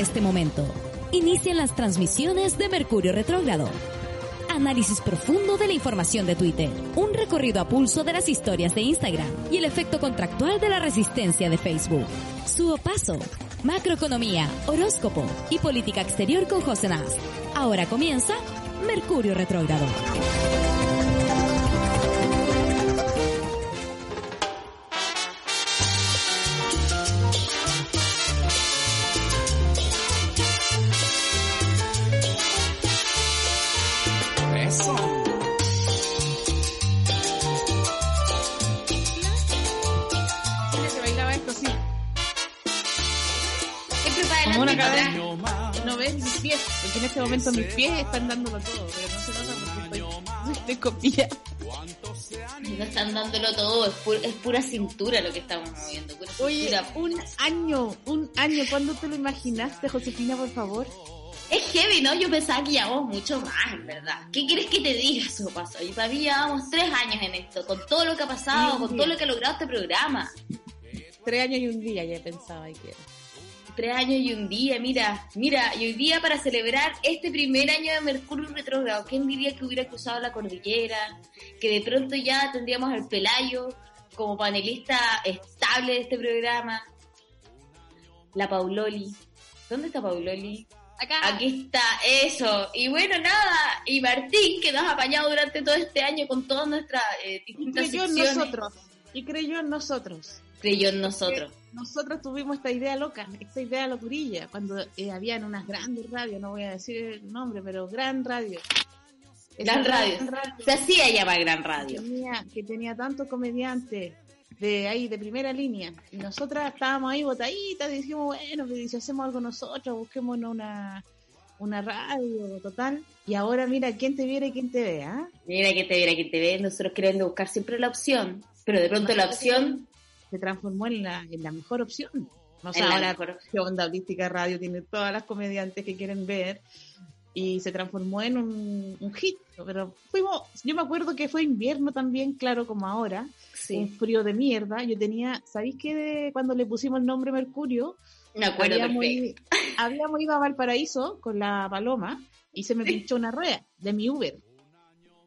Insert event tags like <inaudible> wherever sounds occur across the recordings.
Este momento, inician las transmisiones de Mercurio Retrógrado. Análisis profundo de la información de Twitter, un recorrido a pulso de las historias de Instagram y el efecto contractual de la resistencia de Facebook. Su paso, macroeconomía, horóscopo y política exterior con José Nas. Ahora comienza Mercurio Retrógrado. Este momento mis pies están dándolo todo, pero no se nota porque estoy, <laughs> copia. No están dándolo todo, es, pura cintura lo que estamos moviendo. Oye, un año, un año, ¿cuándo te lo imaginaste, Josefina, por favor? Es heavy, ¿no? Yo pensaba que llevamos mucho más, en verdad. ¿Qué quieres que te diga eso pasó? Y para mí llevamos tres años en esto, con todo lo que ha pasado, con todo lo que ha logrado este programa. Tres años y un día ya pensaba que tres años y un día, mira, mira, y hoy día para celebrar este primer año de Mercurio retrógrado, ¿quién diría que hubiera cruzado la cordillera? Que de pronto ya tendríamos al Pelayo como panelista estable de este programa. La Pauloli. ¿Dónde está Pauloli? Acá. Aquí está, eso. Y bueno, nada. Y Martín, que nos ha apañado durante todo este año con todas nuestras eh, distintas y creyó en nosotros. Y creyó en nosotros. Creyó en nosotros nosotros tuvimos esta idea loca, esta idea locurilla, cuando eh, habían unas grandes radios, no voy a decir el nombre, pero gran radio. Gran radio. Se hacía llamar Gran Radio. Que tenía, que tenía tantos comediantes de ahí, de primera línea. Y nosotras estábamos ahí botaditas y dijimos, bueno, pues, si hacemos algo nosotros, busquemos una, una radio total. Y ahora mira quién te viera y quién te ve, ¿ah? Mira quién te viera y quién te ve. Nosotros queremos buscar siempre la opción, pero de pronto la opción se transformó en la, en la mejor opción. No sé, ahora Onda Holística Radio tiene todas las comediantes que quieren ver y se transformó en un, hit. Pero fuimos, yo me acuerdo que fue invierno también, claro, como ahora, un frío de mierda. Yo tenía, ¿sabéis que cuando le pusimos el nombre Mercurio? Me acuerdo habíamos, ido, <laughs> habíamos ido a Valparaíso con la paloma y se me pinchó una rueda de mi Uber.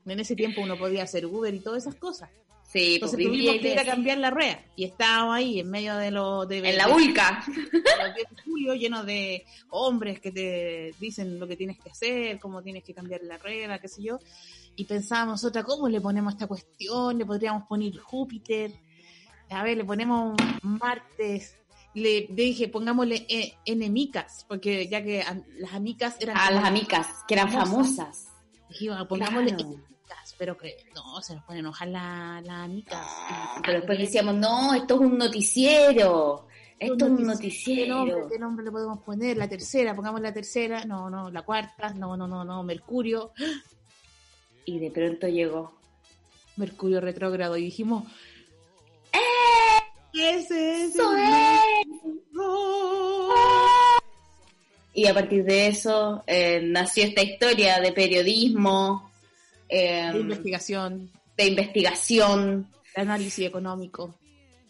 En ese tiempo uno podía hacer Uber y todas esas cosas. Sí, Entonces pues, tuvimos que ir a cambiar la rueda y estábamos ahí en medio de los... De, en la vulca. De julio lleno de hombres que te dicen lo que tienes que hacer, cómo tienes que cambiar la rueda, qué sé yo. Y pensábamos otra, ¿cómo le ponemos esta cuestión? Le podríamos poner Júpiter. A ver, le ponemos Martes. Le, dije, pongámosle eh, enemicas, porque ya que las amicas eran... Ah, las amicas, que eran famosas. pongámosle pero que no, se nos pone a enojar las la amigas. Ah, pero después decíamos, no, esto es un noticiero. Esto es un noticiero. ¿Qué nombre, ¿Qué nombre, le podemos poner? La tercera, pongamos la tercera. No, no, la cuarta. No, no, no, no, Mercurio. Y de pronto llegó. Mercurio retrógrado y dijimos, ¡Eh! ¡Ese es Y a partir de eso eh, nació esta historia de periodismo, Em, de investigación. De investigación. De análisis económico.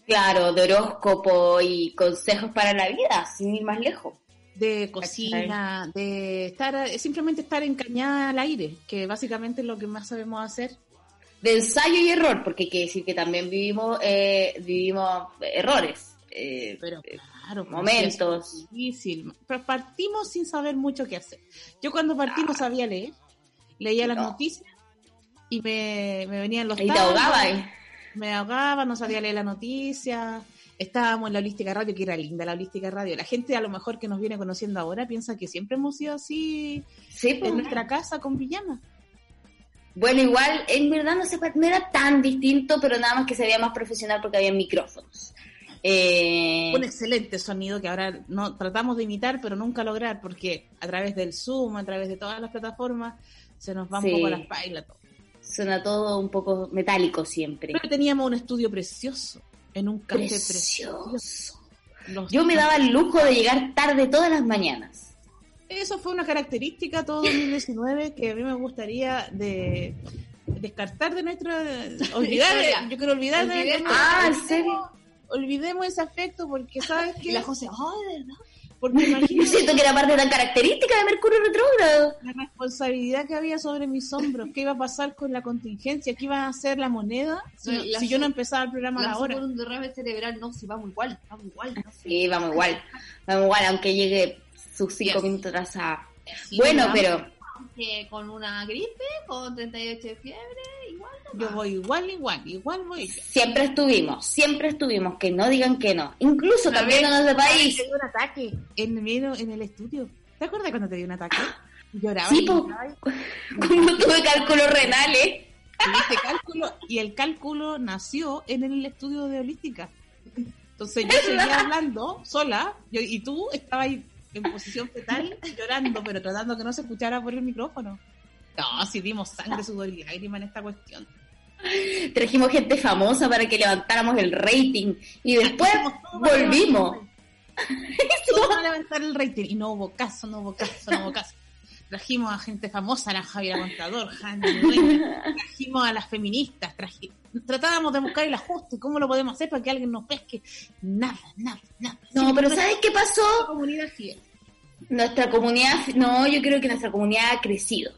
Claro, de horóscopo y consejos para la vida, sin ir más lejos. De cocina, de estar, simplemente estar encañada al aire, que básicamente es lo que más sabemos hacer. De ensayo y error, porque hay que decir que también vivimos, eh, vivimos errores. Eh, Pero eh, claro, pues, momentos. difícil. Pero partimos sin saber mucho qué hacer. Yo cuando partimos ah. sabía leer, leía las noticias y me, me venían los... Y te ahogaba, ¿eh? Me ahogaba, no sabía leer la noticia. Estábamos en la holística radio, que era linda la holística radio. La gente a lo mejor que nos viene conociendo ahora piensa que siempre hemos sido así sí, en nuestra casa con pijama. Bueno, igual, en verdad no, se, no era tan distinto, pero nada más que se veía más profesional porque había micrófonos. Eh, Un excelente sonido que ahora no tratamos de imitar, pero nunca lograr, porque a través del Zoom, a través de todas las plataformas, se nos va Sí. un poco las pailas. todo. Suena todo un poco metálico siempre. Pero teníamos un estudio precioso, en un café precioso. Precioso. Los- Yo me daba el lujo de llegar tarde todas las mañanas. Eso fue una característica todo 2019 que a mí me gustaría de descartar de nuestra olvidar, yo quiero olvidar de Olvidemos. Ah, ¿en serio? olvidemos ese aspecto porque sabes Y <laughs> que la José, oh, de verdad. Porque <laughs> Yo imagínate siento que era parte tan característica de Mercurio retrógrado. la responsabilidad que había sobre mis hombros, qué iba a pasar con la contingencia, qué iba a hacer la moneda si, No, la si yo no empezaba el programa la La hora. por un derrame cerebral, no, si vamos igual, vamos igual. ¿no? Sí, vamos igual. Vamos igual, aunque llegue sus cinco Yes. minutos atrasada. Sí, bueno, vamos. pero Que con una gripe, con 38 de fiebre, igual no yo voy igual, igual, igual voy. siempre estuvimos, siempre estuvimos, que no digan que no. Incluso Una también vez- en Te país. dio un ataque en, medio- en el estudio. ¿Te acuerdas cuando te dio un ataque? Lloraba. Sí, y po. lloraba y- <laughs> Cuando tuve cálculos renales. tuviste cálculo y el cálculo nació en el estudio de holística. Entonces yo seguía hablando sola yo, y tú estabas ahí en posición fetal <laughs> llorando, pero tratando que no se escuchara por el micrófono. No, si dimos sangre, <laughs> sudor y lágrima en esta cuestión. Trajimos gente famosa para que levantáramos el rating. Y después volvimos. Para <laughs> levantar el rating. Y no hubo caso, no hubo caso, no hubo caso. Trajimos a gente famosa, a la Javiera Contador, trajimos a las feministas, tratábamos de buscar el ajuste, ¿cómo lo podemos hacer para que alguien nos pesque? Nada, nada, nada. No, pero Nuestra ¿sabes qué pasó? comunidad fiel. Nuestra comunidad, no, yo creo que nuestra comunidad ha crecido.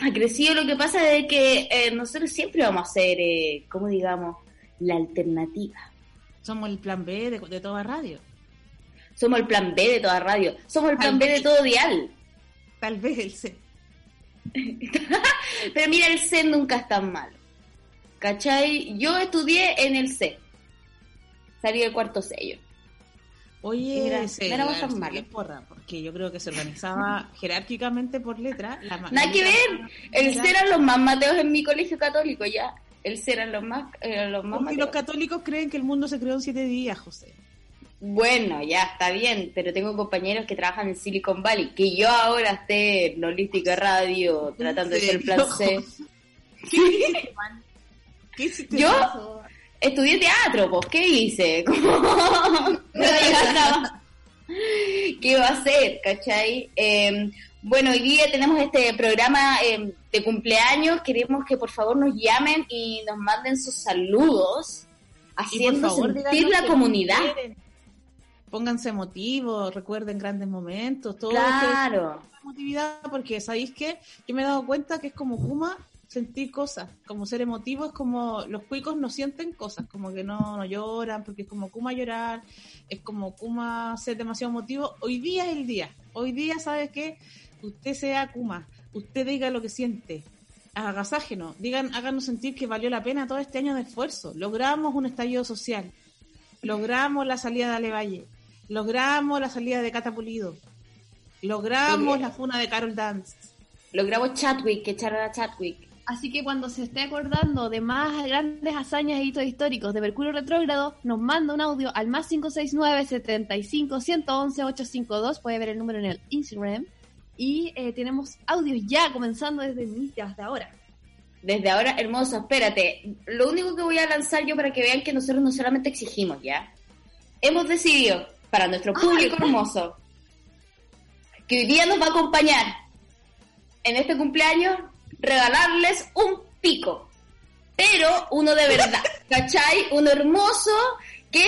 Ha crecido, lo que pasa es que eh, nosotros siempre vamos a ser, eh, como digamos, la alternativa. Somos el plan B de, de toda radio. Somos el plan B de toda radio. Somos el plan B de todo dial. Tal vez el C. <laughs> Pero mira, el C nunca es tan malo. ¿Cachai? Yo estudié en el C. Salí del cuarto sello. Oye, Mira, ese, no éramos tan sí, malos. porra, porque yo creo que se organizaba <laughs> jerárquicamente por letra. La, Nada la que letra ver. El C eran los más mateos en mi colegio católico ya. El C eran los más, eran los más Porque los mateos. católicos creen que el mundo se creó en siete días, José. Bueno, ya está bien, pero tengo compañeros que trabajan en Silicon Valley, que yo ahora esté en Holística Radio tratando de ser plan C. <laughs> ¿Qué hiciste mal? ¿Qué hiciste ¿Yo? Estudié teatro, pues, ¿qué hice? <laughs> No nada. ¿Qué iba a hacer, cachai? Eh, bueno, hoy día tenemos este programa eh, de cumpleaños. Queremos que por favor nos llamen y nos manden sus saludos, Y por haciendo favor, sentir la comunidad. quieren. Pónganse emotivos, recuerden grandes momentos, todo Claro. esta emotividad, porque sabéis que yo me he dado cuenta que es como Kuma sentir cosas, como ser emotivo es como los cuicos no sienten cosas, como que no, no lloran, porque es como Kuma llorar, es como Kuma ser demasiado emotivo. Hoy día es el día, hoy día sabes que usted sea Kuma, usted diga lo que siente, agasájenos, digan, háganos sentir que valió la pena todo este año de esfuerzo, logramos un estallido social, logramos la salida de Ale Valle, logramos la salida de Catapulido, logramos Oye. la funa de Carol Dance. Lo grabó Chadwick, que echara a Chadwick. Así que cuando se esté acordando de más grandes hazañas e hitos históricos de Mercurio retrógrado, nos manda un audio al más 569 75 111 852. Puede ver el número en el Instagram. Y eh, tenemos audios ya comenzando desde millas de ahora. Desde ahora, hermoso, espérate. Lo único que voy a lanzar yo para que vean que nosotros no solamente exigimos, ¿ya? Hemos decidido, para nuestro público hermoso, que hoy día nos va a acompañar en este cumpleaños, regalarles un pico. Pero uno de verdad, <laughs> ¿cachai? Uno hermoso que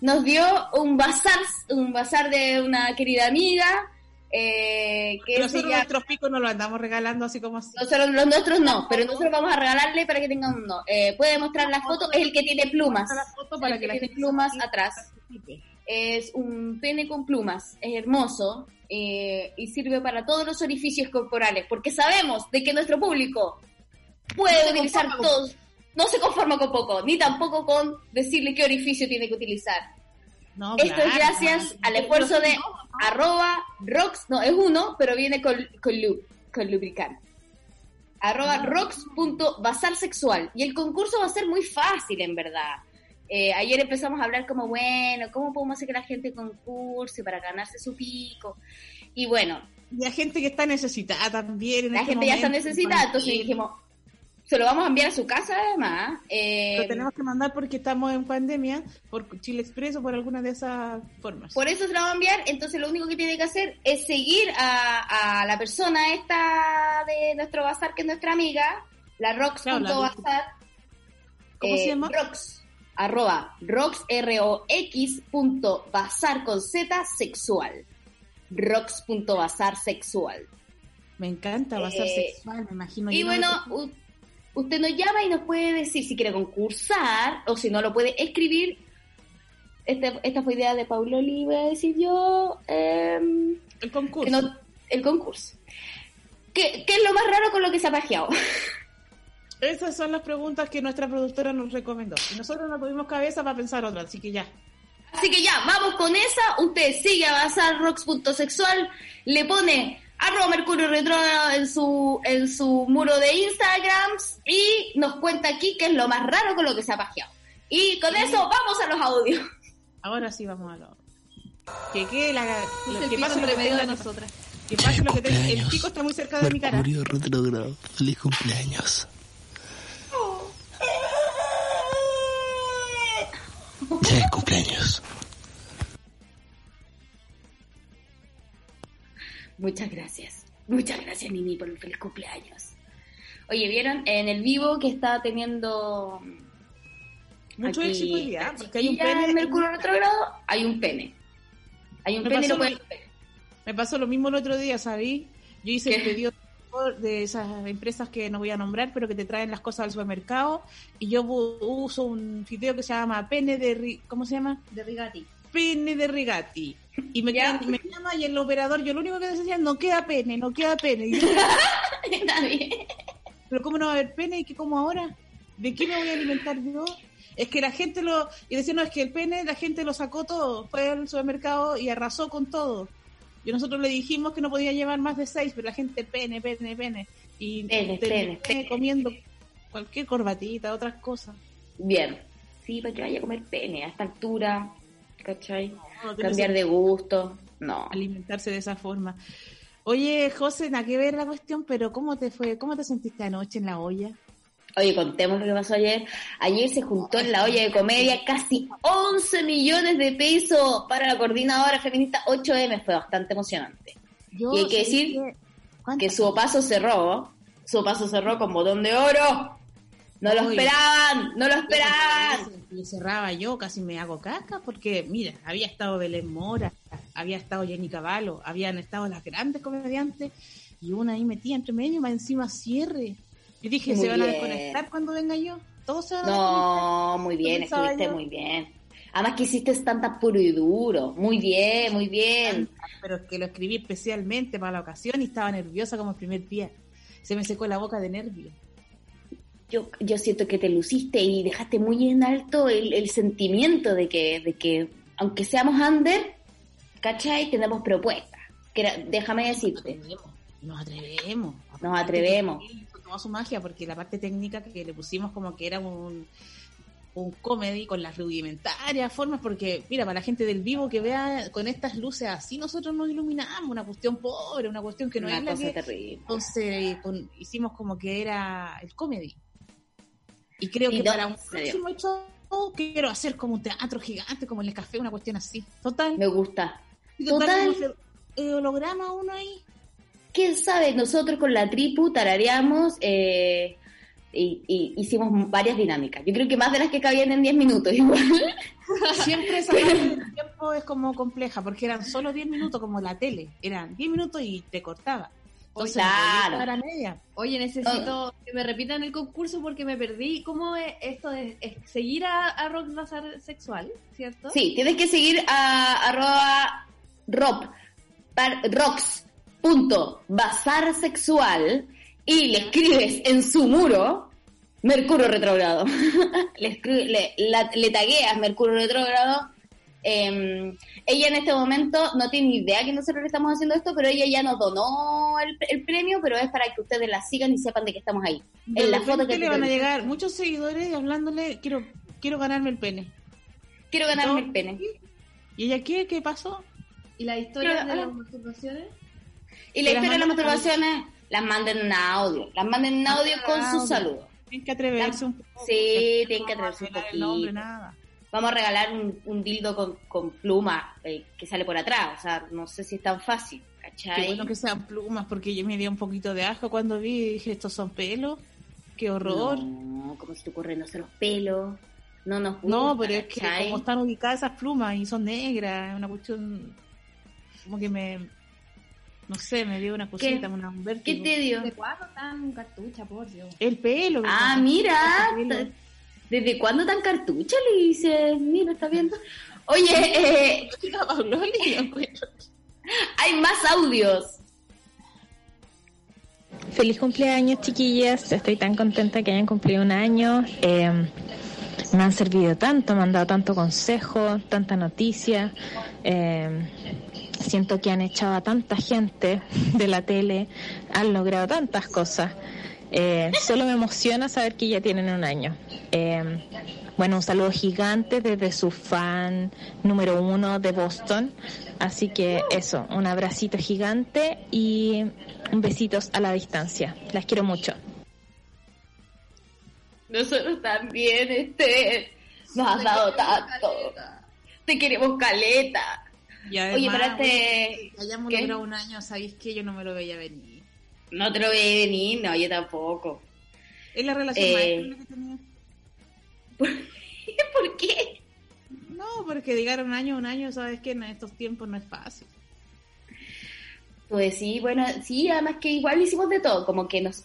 nos dio un bazar, un bazar de una querida amiga, eh, que Nosotros llama- nuestros picos nos los andamos regalando así como así. nosotros, los nuestros no, pero nosotros vamos a regalarle para que tengan uno. Eh, puede mostrar la foto, es el que tiene plumas. La foto El para que que la tiene gente plumas atrás. participe. Es un pene con plumas, es hermoso eh, y sirve para todos los orificios corporales, porque sabemos de que nuestro público puede utilizar todos, no se conforma con poco, ni tampoco con decirle qué orificio tiene que utilizar. No, Esto es gracias no. al esfuerzo de arroba rocks, no, es uno, pero viene con, con, con lubricante. arroba rocks.bazarsexual. Y el concurso va a ser muy fácil, en verdad. Eh, ayer empezamos a hablar como, bueno, ¿cómo podemos hacer que la gente concurse para ganarse su pico? Y bueno, Y hay gente que está necesitada también. en la este gente ya está necesitada, entonces dijimos, se lo vamos a enviar a su casa además. Eh, Lo tenemos que mandar porque estamos en pandemia, por Chile Express o por alguna de esas formas. Por eso se lo vamos a enviar, entonces lo único que tiene que hacer es seguir a, a la persona esta de nuestro bazar, que es nuestra amiga, la Claro, rox.bazar. ¿Cómo se llama? Rox, arroba, rox, R-O-X, punto, bazar con Z, sexual. Rox.bazar sexual. Me encanta, ser Eh, sexual, me imagino. Y bueno, usted nos llama y nos puede decir si quiere concursar o si no lo puede escribir. Este, esta fue idea de Pauloli, voy a decir yo. em, el concurso. no- el concurso. ¿Qué, ¿Qué es lo más raro con lo que se ha pajeado? <laughs> Esas son las preguntas que nuestra productora nos recomendó. Y nosotros no tuvimos cabeza para pensar otra, así que ya. Así que ya, vamos con esa. Usted sigue a bazarrocks.sexual, le pone arroba mercurio retrógrado en su, en su muro de Instagram y nos cuenta aquí qué es lo más raro con lo que se ha pajeado. Y con eso vamos a los audios. Ahora sí vamos a lo. Que quede la. Lo- que pase lo entre que medio de tenga- nosotras. Que pase lo que tenga. El pico está muy cerca de mi cara. Mercurio retrógrado. Feliz cumpleaños. Ya es cumpleaños. Muchas gracias. Muchas gracias, Nini, por el feliz cumpleaños. Oye, ¿vieron? En el vivo que está teniendo... Mucho aquí éxito hoy día, porque hay un pene. en Mercurio retrógrado, hay un pene. Hay un Me pene pasó no puede... lo- Me pasó lo mismo el otro día, ¿sabí? Yo hice ¿Qué? el pedido de esas empresas que no voy a nombrar, pero que te traen las cosas al supermercado. Y yo uso un video que se llama Pene de... Ri- ¿Cómo se llama? De Rigati. Pene de Rigati. Y me, Ya. quedan- me llama y el operador, yo lo único que decía, no queda pene, no queda pene. Y yo, <laughs> Está bien. pero ¿cómo no va a haber pene? ¿Y qué como ahora? ¿De qué me voy a alimentar yo? Es que la gente lo... Y decía, no, es que el pene la gente lo sacó todo. Fue al supermercado y arrasó con todo. Y nosotros le dijimos que no podía llevar más de seis, pero la gente pene, pene, pene. Y Pene, pene, pene. comiendo cualquier corbatita, otras cosas. Bien. Sí, para que vaya a comer pene a esta altura, ¿cachai? No, Cambiar de gusto. No. alimentarse de esa forma. Oye, José, nada que ver la cuestión, pero ¿cómo te fue? ¿Cómo te sentiste anoche en la olla? Oye, contemos lo que pasó ayer. Ayer se juntó en la olla de comedia casi 11 millones de pesos para la coordinadora feminista 8M. Fue bastante emocionante. Yo, Y hay que ¿sabes decir Que su paso cerró. Su paso cerró con botón de oro. No lo esperaban, no lo esperaban. Y cerraba yo, casi me hago caca, porque mira, había estado Belén Mora, había estado Jenny Cavallo, habían estado las grandes comediantes, y una ahí metía entre medio, más encima cierre. Yo dije, Muy ¿se van a desconectar cuando venga yo? Todos se van a desconectar. No, muy bien, estuviste yo. muy bien. Además que hiciste stand puro y duro. Muy bien, muy bien. Pero es que lo escribí especialmente para la ocasión y estaba nerviosa como el primer día. Se me secó la boca de nervio. Yo, yo siento que te luciste y dejaste muy en alto el, el sentimiento de que, de que, aunque seamos under, ¿cachai? Tenemos propuestas. Que era- déjame decirte. Nos atrevemos. Nos atrevemos. Hizo toda su magia porque la parte técnica que le pusimos como que era un, un comedy con las rudimentarias formas, porque mira, para la gente del vivo que vea con estas luces así, nosotros nos iluminamos, una cuestión pobre, una cuestión que no Una es la cosa que... terrible. Entonces con- hicimos como que era el comedy. Y creo ¿Y que dónde para un próximo show quiero hacer como un teatro gigante, como el café, una cuestión así. Total. Me gusta. Y total, total. el holograma uno ahí. ¿Quién sabe? Nosotros con la tripu tarareamos eh, y, y hicimos varias dinámicas. Yo creo que más de las que cabían en 10 minutos igual. <laughs> Siempre <laughs> esa parte del tiempo es como compleja, porque eran solo 10 minutos como la tele. Eran 10 minutos y te cortaba. Entonces, no Claro. a media. Oye, necesito que me repitan el concurso porque me perdí. ¿Cómo es esto de es seguir a, a Rock Bazar Sexual, cierto? Sí, tienes que seguir a arroba rob, par- rocks punto bazar sexual y le escribes en su muro Mercurio retrógrado. <laughs> le, le, la- le tagueas Mercurio retrógrado Eh, ella en este momento no tiene ni idea que nosotros le estamos haciendo esto, pero ella ya nos donó el, el premio, pero es para que ustedes la sigan y sepan de que estamos ahí. De en la foto que le van a llegar muchos seguidores hablándole, quiero quiero ganarme el pene. Quiero ganarme No. el pene. ¿Y ella qué? ¿Qué pasó? ¿Y la historia Pero, de ah. las masturbaciones? Y la historia de las masturbaciones las manden en audio. Las manden en audio Manden con audio. su saludo. Tienen que atreverse un poco. Sí, No tienen que atreverse un el nombre, poquito. nada. Vamos a regalar un, un dildo con, con pluma eh, que sale por atrás. O sea, no sé si es tan fácil. ¿Cachai? Qué bueno que sean plumas, porque yo me dio un poquito de asco cuando vi y dije, estos son pelos. Qué horror. No, No, ¿cómo se te ocurre no ser los pelos? No nos gusta, pero es que ¿cachai? como están ubicadas esas plumas y son negras, es una cuestión como que me... No sé, me dio una cosita, una, un ¿Qué vértigo. te dio? ¿De cuándo tan cartucha, por Dios? El pelo. Ah, mira. pelo. ¿Desde cuándo tan cartucha le dices? Mira, está viendo. Oye, eh, <laughs> encuentro. hay más audios. Feliz cumpleaños, chiquillas. Estoy tan contenta que hayan cumplido un año. Eh, me han servido tanto, me han dado tanto consejo, tanta noticia. Eh, siento que han echado a tanta gente de la tele, han logrado tantas cosas. Eh, solo me emociona saber que ya tienen un año. Eh, bueno, un saludo gigante desde su fan número uno de Boston. Así que eso, un abracito gigante y besitos a la distancia. Las quiero mucho. Nosotros también, este, nos has dado tanto. Te queremos caleta. Y Oye, además, bueno, que hayamos ¿qué? logrado un año, sabéis que yo no me lo veía venir. No te lo voy a venir, no, yo tampoco. Es la relación Eh. más estable que tenía. <laughs> ¿Por qué? No, porque llegar un año, un año, sabes que en estos tiempos no es fácil. Pues sí, bueno, sí, además que igual hicimos de todo, como que nos,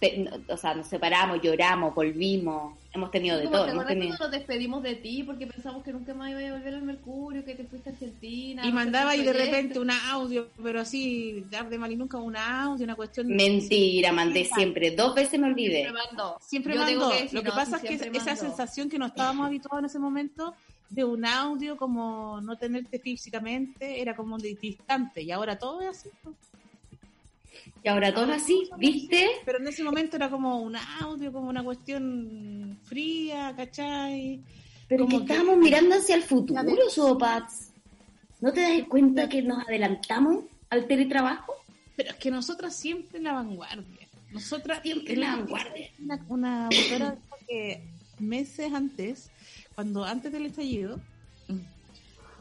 o sea, nos separamos, lloramos, volvimos, hemos tenido de todo, hemos tenido... nos despedimos de ti porque pensamos que nunca más iba a volver al Mercurio, que te fuiste a Argentina. y no mandaba y de repente un audio, pero así, dar de mal y nunca un audio, una cuestión... Mentira, mandé siempre, dos veces me olvidé. Siempre mandó. Siempre mandó. decir, Lo que no, pasa es que esa sensación que no estábamos habituados en ese momento de un audio como no tenerte físicamente era como distante y ahora todo es así. pues. Y ahora todo así, ¿viste? Pero en ese momento era como un audio, como una cuestión fría, ¿cachai? Pero que Como que- estábamos mirando hacia el futuro, Sopats. ¿No te das cuenta que nos adelantamos al teletrabajo? Pero es que nosotras siempre en la vanguardia. Nosotras Siempre en la vanguardia. Una, una <coughs> autora que meses antes, cuando antes del estallido,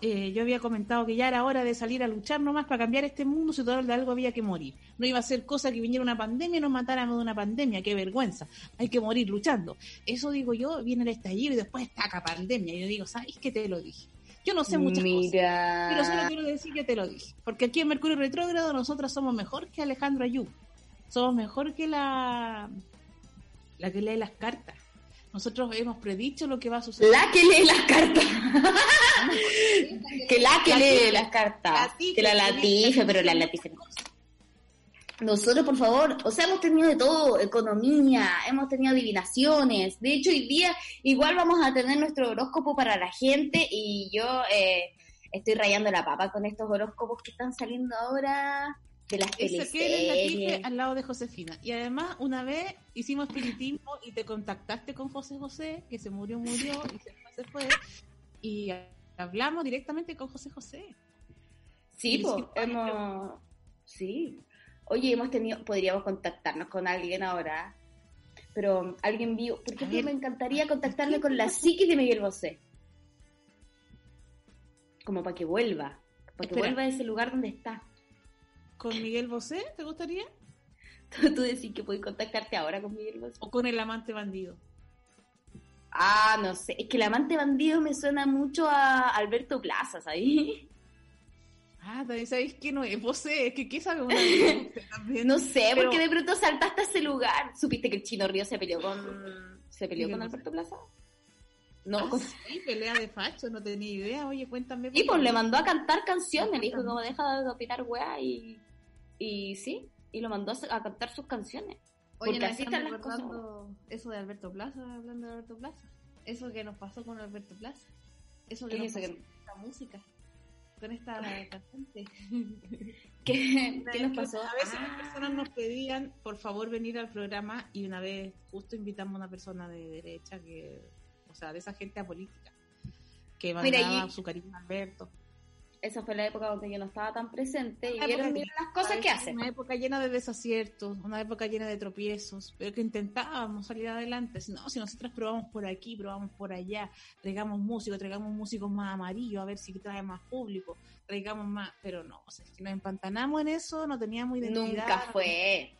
eh, yo había comentado que ya era hora de salir a luchar nomás para cambiar este mundo, si todo de algo había que morir. No iba a ser cosa que viniera una pandemia y nos matáramos de una pandemia, qué vergüenza. Hay que morir luchando. Eso digo yo, viene el estallido y después estaca pandemia. Y yo digo, ¿sabes qué te lo dije? Yo no sé muchas cosas. Mira. Pero solo quiero decir que te lo dije. Porque aquí en Mercurio Retrógrado nosotras somos mejor que Alejandro Ayub. Somos mejor que la, la que lee las cartas. Nosotros hemos predicho lo que va a suceder. La que lee las cartas. que la que lee las cartas. Que la latife, pero la latife no. Nosotros, por favor, o sea, hemos tenido de todo, economía, hemos tenido adivinaciones. De hecho, hoy día igual vamos a tener nuestro horóscopo para la gente y yo eh, estoy rayando la papa con estos horóscopos que están saliendo ahora de las Esa que eres Latife teleseries. al lado de Josefina. Y además, una vez hicimos espiritismo y te contactaste con José José, que se murió, murió, y se fue, se fue. Y hablamos directamente con José José. Sí, sí, hemos... Sí. Oye, hemos tenido... Podríamos contactarnos con alguien ahora. Pero alguien vio... Por ejemplo, ver. me encantaría contactarme con la psiquis de Miguel Bosé. Como para que vuelva. Para que Espera. vuelva a ese lugar donde está. ¿Con Miguel Bosé, te gustaría? Tú, tú decís que puedes contactarte ahora con Miguel Bosé. ¿O con el amante bandido? Ah, no sé. Es que el amante bandido me suena mucho a Alberto Plaza, ¿sabes? Ah, también sabéis que no es Bosé, es que ¿qué sabe una <laughs> también? No sé, Pero- porque de pronto saltaste a ese lugar. ¿Supiste que el Chino Río se peleó con... ¿Se peleó con. Alberto Plaza? No, Ah, con- sí, pelea de facho, no tenía idea. Oye, cuéntame. Y pues le mandó a cantar canciones, le dijo como deja de opinar weá y, y sí, y lo mandó a, cantar sus canciones. Oye, Porque así están las cosas. eso de Alberto Plaza, hablando de Alberto Plaza. Eso que nos pasó con Alberto Plaza. Eso que ¿Qué nos pasó que- con la música. con esta <laughs> cantante. ¿Qué, ¿Qué nos pasó? A veces las Ah, personas nos pedían, por favor, venir al programa y una vez justo invitamos a una persona de derecha, que, o sea, de esa gente apolítica, que Mira, mandaba y- su cariño a Alberto. Esa fue la época donde yo no estaba tan presente y vieron, vieron las cosas que hacen. Una época llena de desaciertos, una época llena de tropiezos, pero que intentábamos salir adelante. Si no, si nosotros probamos por aquí, probamos por allá, traigamos músicos, traigamos músicos más amarillos, a ver si trae más público, traigamos más, pero no, o sea, es que nos empantanamos en eso, no teníamos identidad. Nunca fue.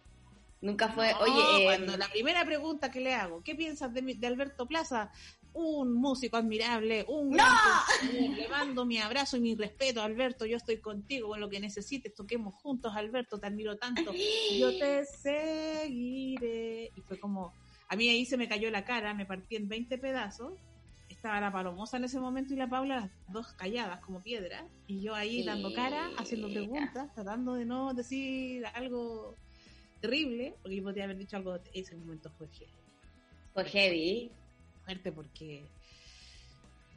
Nunca fue. No, Oye, eh, cuando la primera pregunta que le hago, ¿qué piensas de, mi- de Alberto Plaza? Un músico admirable, un gran compositor. le mando mi abrazo y mi respeto, Alberto, yo estoy contigo con lo que necesites, toquemos juntos, Alberto, te admiro tanto, yo te seguiré. Y fue como, a mí ahí se me cayó la cara, me partí en 20 pedazos, estaba la palomosa en ese momento y la Paula, las dos calladas como piedras, y yo ahí dando cara, haciendo preguntas, tratando de no decir algo terrible, porque yo podría haber dicho algo, ese momento fue heavy, fue heavy. Fuerte porque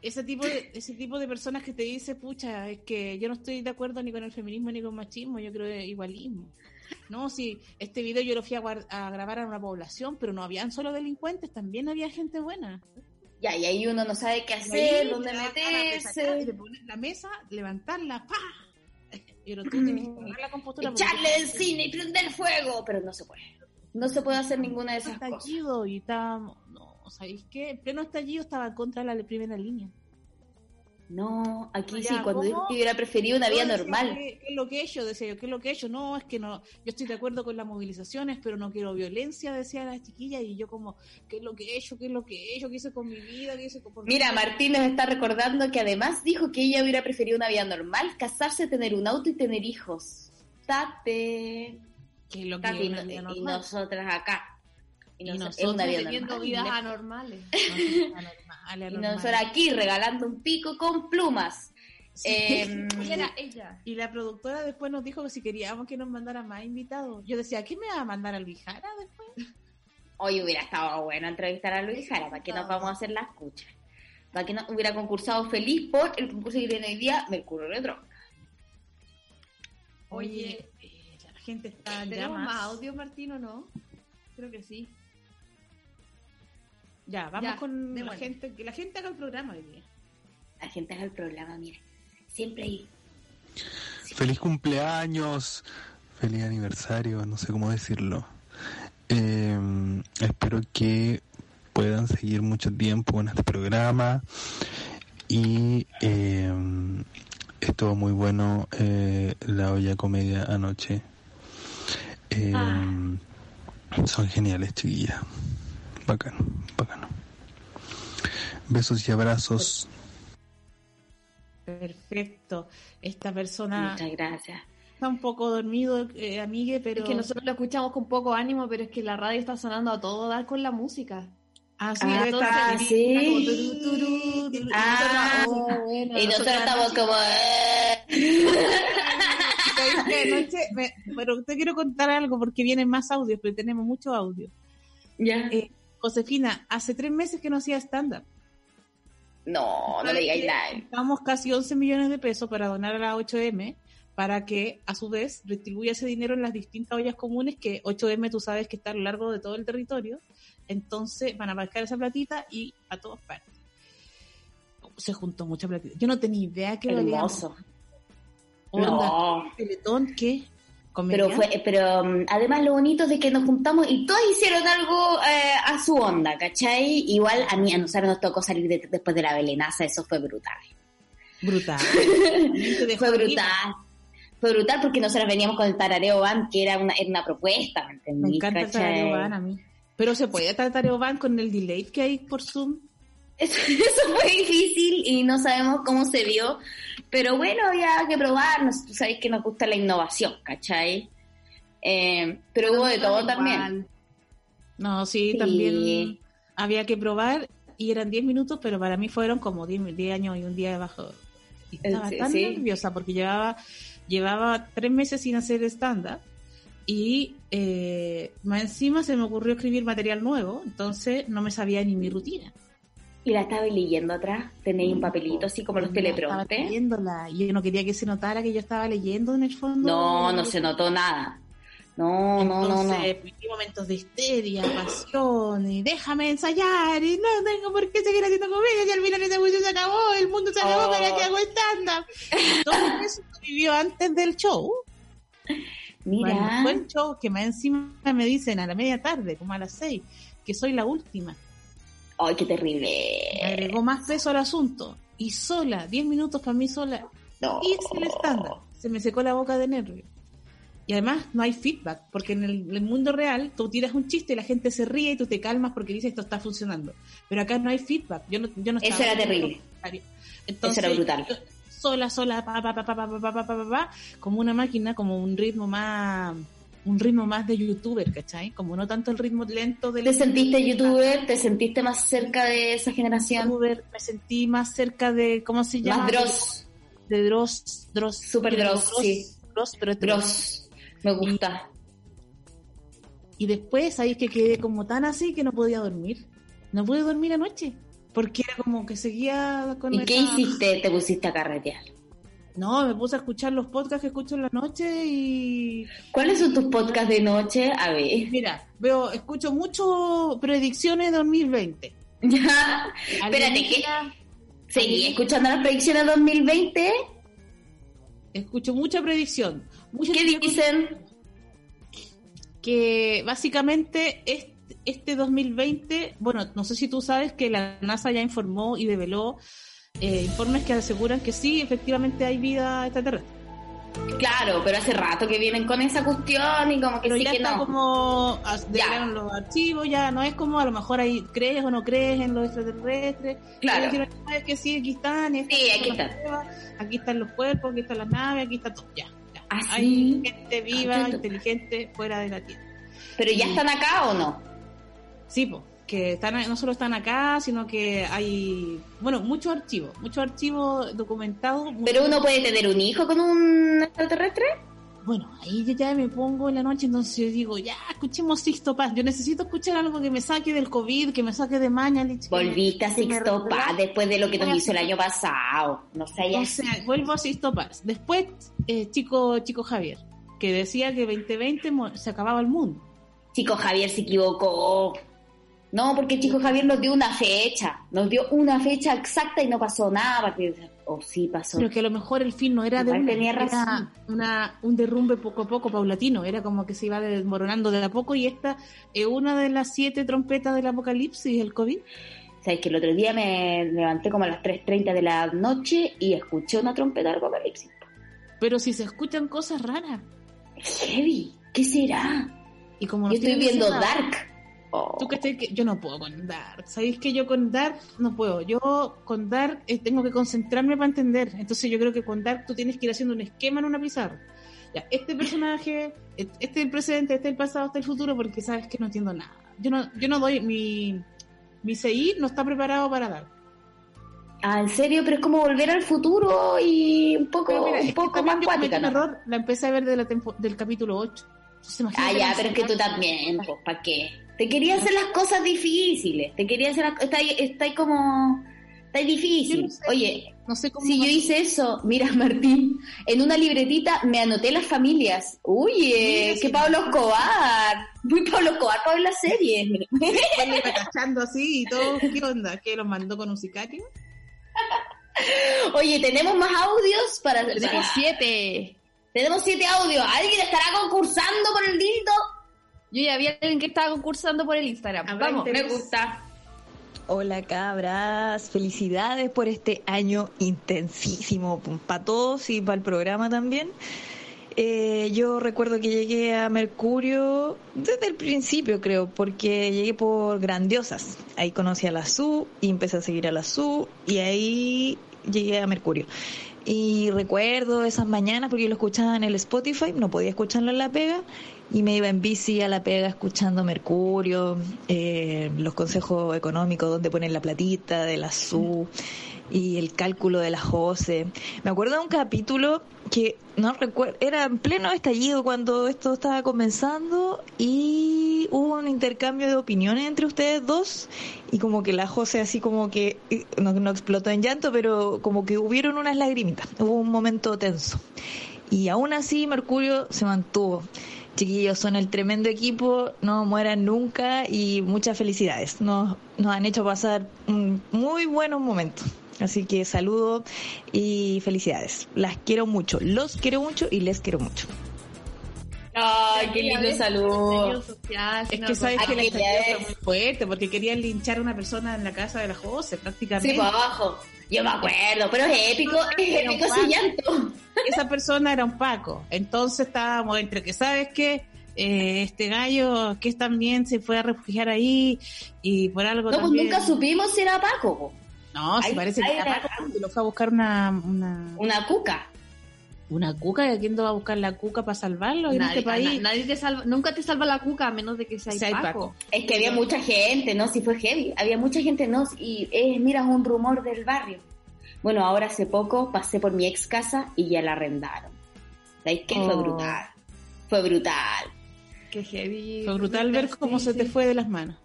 ese tipo de, ese tipo de personas que te dice, pucha, es que yo no estoy de acuerdo ni con el feminismo ni con machismo, yo creo que igualismo. No, si este video yo lo fui a, a grabar a una población, pero no habían solo delincuentes, también había gente buena. Ya, y ahí uno no sabe qué hacer, dónde meterse. la mesa, levantarla, ¡pa! <laughs> Pero tú tienes que poner la compostura. Echarle el cine y prender fuego, pero no se puede. No se puede hacer ninguna de esas cosas. y estábamos, no, ¿sabéis qué? En pleno estallido estaba contra la primera línea. No, aquí sí, cuando ¿cómo? dijo que hubiera preferido una Yo vida normal. ¿qué, es lo que hecho? Decía yo, ¿qué es lo que hecho? No, es que no, yo estoy de acuerdo con las movilizaciones, pero no quiero violencia, decía la chiquilla, y yo como, ¿qué es lo que hecho? ¿Qué es lo que hecho? ¿Qué hice con mi vida? ¿Qué hice con Mira? Martín nos está recordando que además dijo que ella hubiera preferido una vida normal, casarse, tener un auto y tener hijos. Tate. ¿Qué es lo que Tate, es y, una no- vida y normal? nosotras acá. Y, Y nos- es nosotros una vida Teniendo normal. vidas le- anormales. <laughs> No, anormal, Y nosotros aquí regalando un pico con plumas. Sí. Em, <laughs> ¿Quién era ella? Y la productora después nos dijo que si queríamos que nos mandara más invitados. Yo decía, ¿qué me va a mandar a Luis Jara después? Hoy hubiera estado bueno entrevistar a Luis Jara, ¿para qué nos vamos a hacer la escucha? Para que no hubiera concursado feliz por el concurso que tiene hoy día, Mercurio Retro. Oye, eh, la gente está en ¿Tenemos llamas. más audio, Martín, o no? Creo que sí. Ya, vamos Ya, con la gente, que la gente haga el programa hoy día. La gente haga el programa, mire. Siempre hay. Feliz cumpleaños, feliz aniversario, no sé cómo decirlo. Eh, espero que puedan seguir mucho tiempo con este programa y eh, estuvo muy bueno eh, la olla comedia anoche. Eh, Son geniales, chiquillas. Bacano, bacano. Besos y abrazos. Perfecto. Esta persona Muchas gracias. está un poco dormido, eh, amigue, pero... Es que nosotros lo escuchamos con poco ánimo, pero es que la radio está sonando a todo dar con la música. Ah, sí, Ah, sí. como Ah, nosotros- oh, bueno, Y nosotros estamos como... Anoche me- pero te quiero contar algo porque vienen más audios, pero tenemos mucho audio. Ya. Eh, Josefina, hace tres meses que no hacía stand-up. No, no le digáis nada. Damos casi 11 millones de pesos para donar a la 8M para que a su vez retribuya ese dinero en las distintas ollas comunes que 8M tú sabes que está a lo largo de todo el territorio. Entonces van a marcar esa platita y a todas partes. Se juntó mucha platita. Yo no tenía idea que Hermoso. onda. No. Teletón, ¿qué? Pero fue, pero um, además lo bonito es de que nos juntamos y todos hicieron algo eh, a su onda, ¿cachai? Igual a mí, a nosotros nos tocó salir de- después de la belenaza, eso fue brutal. brutal. <laughs> Fue brutal. Fue brutal porque nosotros veníamos con el tarareo band, que era una, era una propuesta, ¿me entendí? Me encanta el. Tarareo Van a mí. Pero se puede Tarareo Van con el delay que hay por Zoom. <laughs> Eso, eso fue difícil y no sabemos cómo se vio, pero bueno, había que probar, tú sabes que nos gusta la innovación, ¿cachai? Eh, pero hubo de todo también. No, sí, Sí. también había que probar y eran 10 minutos, pero para mí fueron como 10, 10 años y un día debajo. Y estaba Sí, tan sí. nerviosa porque llevaba, llevaba tres meses sin hacer stand-up y eh, más encima se me ocurrió escribir material nuevo, entonces no me sabía ni mi rutina. ¿Y la estaba leyendo atrás? ¿Tenéis un papelito así como los Estaba teleprompter? leyéndola. y Yo no quería que se notara que yo estaba leyendo en el fondo. No, no se notó nada. No, no, no, no. Entonces, viví momentos de histeria, pasión, y déjame ensayar, y no tengo por qué seguir haciendo comedia, y al final ese juicio se acabó, el mundo se acabó, Oh. para que hago stand-up. Todo <laughs> eso vivió antes del show. Mira. Bueno, fue el show que más encima me dicen a la media tarde, como a las seis, que soy la última. Ay, qué terrible. Agregó más peso al asunto. Y sola, 10 minutos para mí sola, No. hice el estándar. Se me secó la boca de nervio. Y además no hay feedback, porque en el, el mundo real tú tiras un chiste y la gente se ríe y tú te calmas porque dices esto está funcionando. Pero acá no hay feedback. Yo no, yo no Eso era terrible. Entonces, Eso era brutal. sola, sola, pa, pa, pa, pa, pa, pa, pa, pa, pa, pa, como una máquina, como un ritmo más un ritmo más de youtuber, ¿cachai? Como no tanto el ritmo lento del ¿Te sentiste youtuber? ¿Te sentiste más cerca de esa generación? youtuber, me sentí más cerca de, ¿cómo se llama? Más Dross. De Dross, Dross. Super digo Dross, sí. Dross, pero Dross. Dross. Me gusta. Y después ahí es que quedé como tan así que no podía dormir. No pude dormir anoche. Porque era como que seguía con ¿Y qué hiciste? Te pusiste a carretear. No, me puse a escuchar los podcasts que escucho en la noche y ¿Cuáles son tus podcasts de noche? A ver. mira, veo, escucho mucho predicciones de 2020. Ya. Espérate, ¿qué? Alienígena, Seguí escuchando las predicciones 2020. Escucho mucha predicción. Mucha ¿Qué dicen? que básicamente este, este 2020, bueno, no sé si tú sabes que la NASA ya informó y develó eh, informes que aseguran que sí, efectivamente hay vida extraterrestre. Claro, pero hace rato que vienen con esa cuestión y como que Pero sí ya que está no. como develaron los archivos, ya no es como a lo mejor ahí crees o no crees en los extraterrestres. Claro. Pero dijeron, "No, es que sí, aquí están, estas Sí, aquí están. aquí están los cuerpos, aquí están las naves, aquí está todo, ya. ya. ¿Ah, Hay gente viva, Ah, yo- inteligente, fuera de la Tierra. ¿Pero ya están acá o no? Sí, pues, que están, no solo están acá, sino que hay, bueno, muchos archivos, muchos archivos documentados. ¿Pero uno puede tener un hijo con un extraterrestre? Bueno, ahí yo ya me pongo en la noche, entonces yo digo, ya, escuchemos Sixto Paz. Yo necesito escuchar algo que me saque del COVID, que me saque de que- Volviste a Sixto Paz después de lo que nos hizo el año pasado. No sé, ya. O sea, vuelvo a Sixto Paz. Después, eh, chico, chico Javier, que decía que 2020 mo- se acababa el mundo. Chico Javier se equivocó. No, porque Chico Javier nos dio una fecha. Nos dio una fecha exacta y no pasó nada. O sí pasó. Pero que a lo mejor el fin no era de una, tenía era una- un derrumbe poco a poco, paulatino. Era como que se iba desmoronando de a poco y esta es una de las siete trompetas del apocalipsis, el COVID. Sabes que el otro día me levanté como a las 3.30 de la noche y escuché una trompeta del apocalipsis. Pero si se escuchan cosas raras. Heavy. ¿Qué será? Y como Yo estoy viendo Dark. Oh. ¿Tú crees que yo no puedo con Dark? ¿Sabéis que yo con Dark no puedo? Yo con Dark eh, tengo que concentrarme para entender. Entonces yo creo que con Dark tú tienes que ir haciendo un esquema en una pizarra. Ya, este personaje, este es el presente, este es el pasado, este es el futuro, porque sabes que no entiendo nada. Yo no, yo no doy, mi, mi CI no está preparado para Dark. Ah, en serio, pero es como volver al futuro y un poco, mira, un poco más yo cuática, un error, la empecé a ver de la tempo- del capítulo 8. Entonces, Ah, ya, pero es que tú también, pues, ¿para qué? Te quería hacer las cosas difíciles, te quería hacer las está ahí, está ahí como, está ahí difícil. no sé. Oye, No sé cómo. si yo hice eso, mira <laughs> Martín, en una libretita me anoté las familias. Uy, eh, qué sí. Pablo Escobar, muy Pablo Escobar para ver la serie. Iba cachando así y todo. ¿Qué onda? ¿Que lo mandó con un sicario? Oye, tenemos más audios para... Tenemos siete. Tenemos siete audios. ¿Alguien estará concursando por el dildo? Yo ya vi a alguien que estaba concursando por el Instagram. Habrá Vamos. interés. Me gusta. Hola cabras, felicidades por este año intensísimo para todos y para el programa también. Eh, yo recuerdo que llegué a Mercurio desde el principio creo, porque llegué por Grandiosas. Ahí conocí a la SU y empecé a seguir a la SU y ahí llegué a Mercurio. Y recuerdo esas mañanas porque yo lo escuchaba en el Spotify, no podía escucharlo en la pega y me iba en bici a la pega escuchando Mercurio, eh, los consejos económicos, donde ponen la platita de la SU. y el cálculo de las Jose. Me acuerdo de un capítulo que no recuerdo, era en pleno estallido cuando esto estaba comenzando y hubo un intercambio de opiniones entre ustedes dos y como que la Jose así como que no, no explotó en llanto, pero como que hubieron unas lagrimitas, hubo un momento tenso. Y aún así Mercurio se mantuvo. Chiquillos, son el tremendo equipo, no mueran nunca y muchas felicidades. Nos, nos han hecho pasar un muy buenos momentos. Así que saludo y felicidades. Las quiero mucho, los quiero mucho y les quiero mucho. Ay, qué lindo saludo. Es que sabes que la historia fue muy fuerte porque querían linchar a una persona en la casa de la Jose prácticamente. Sí, para abajo. Yo me acuerdo, pero es épico, es épico ese llanto. Esa persona era un Paco. Entonces estábamos entre que, ¿sabes qué? Eh, este gallo que también se fue a refugiar ahí y por algo No, pues también... nunca supimos si era Paco. po. No, se Ahí- parece que era Paco lo fue a buscar una... Una, Una cuca. Una cuca. ¿Y a quién va a buscar la cuca para salvarlo en Nadie, este país? na- nadie te salva, nunca te salva la cuca a menos de que sea, Sea el Paco. Paco. Es que había mucha gente, ¿no? Si fue heavy. Había mucha gente, ¿no? Y es, mira, es un rumor del barrio. Bueno, ahora hace poco pasé por mi ex casa y ya la arrendaron. ¿Sabéis qué? Fue Oh. brutal. Fue brutal. Qué heavy. Fue brutal ver cómo se te fue de las manos.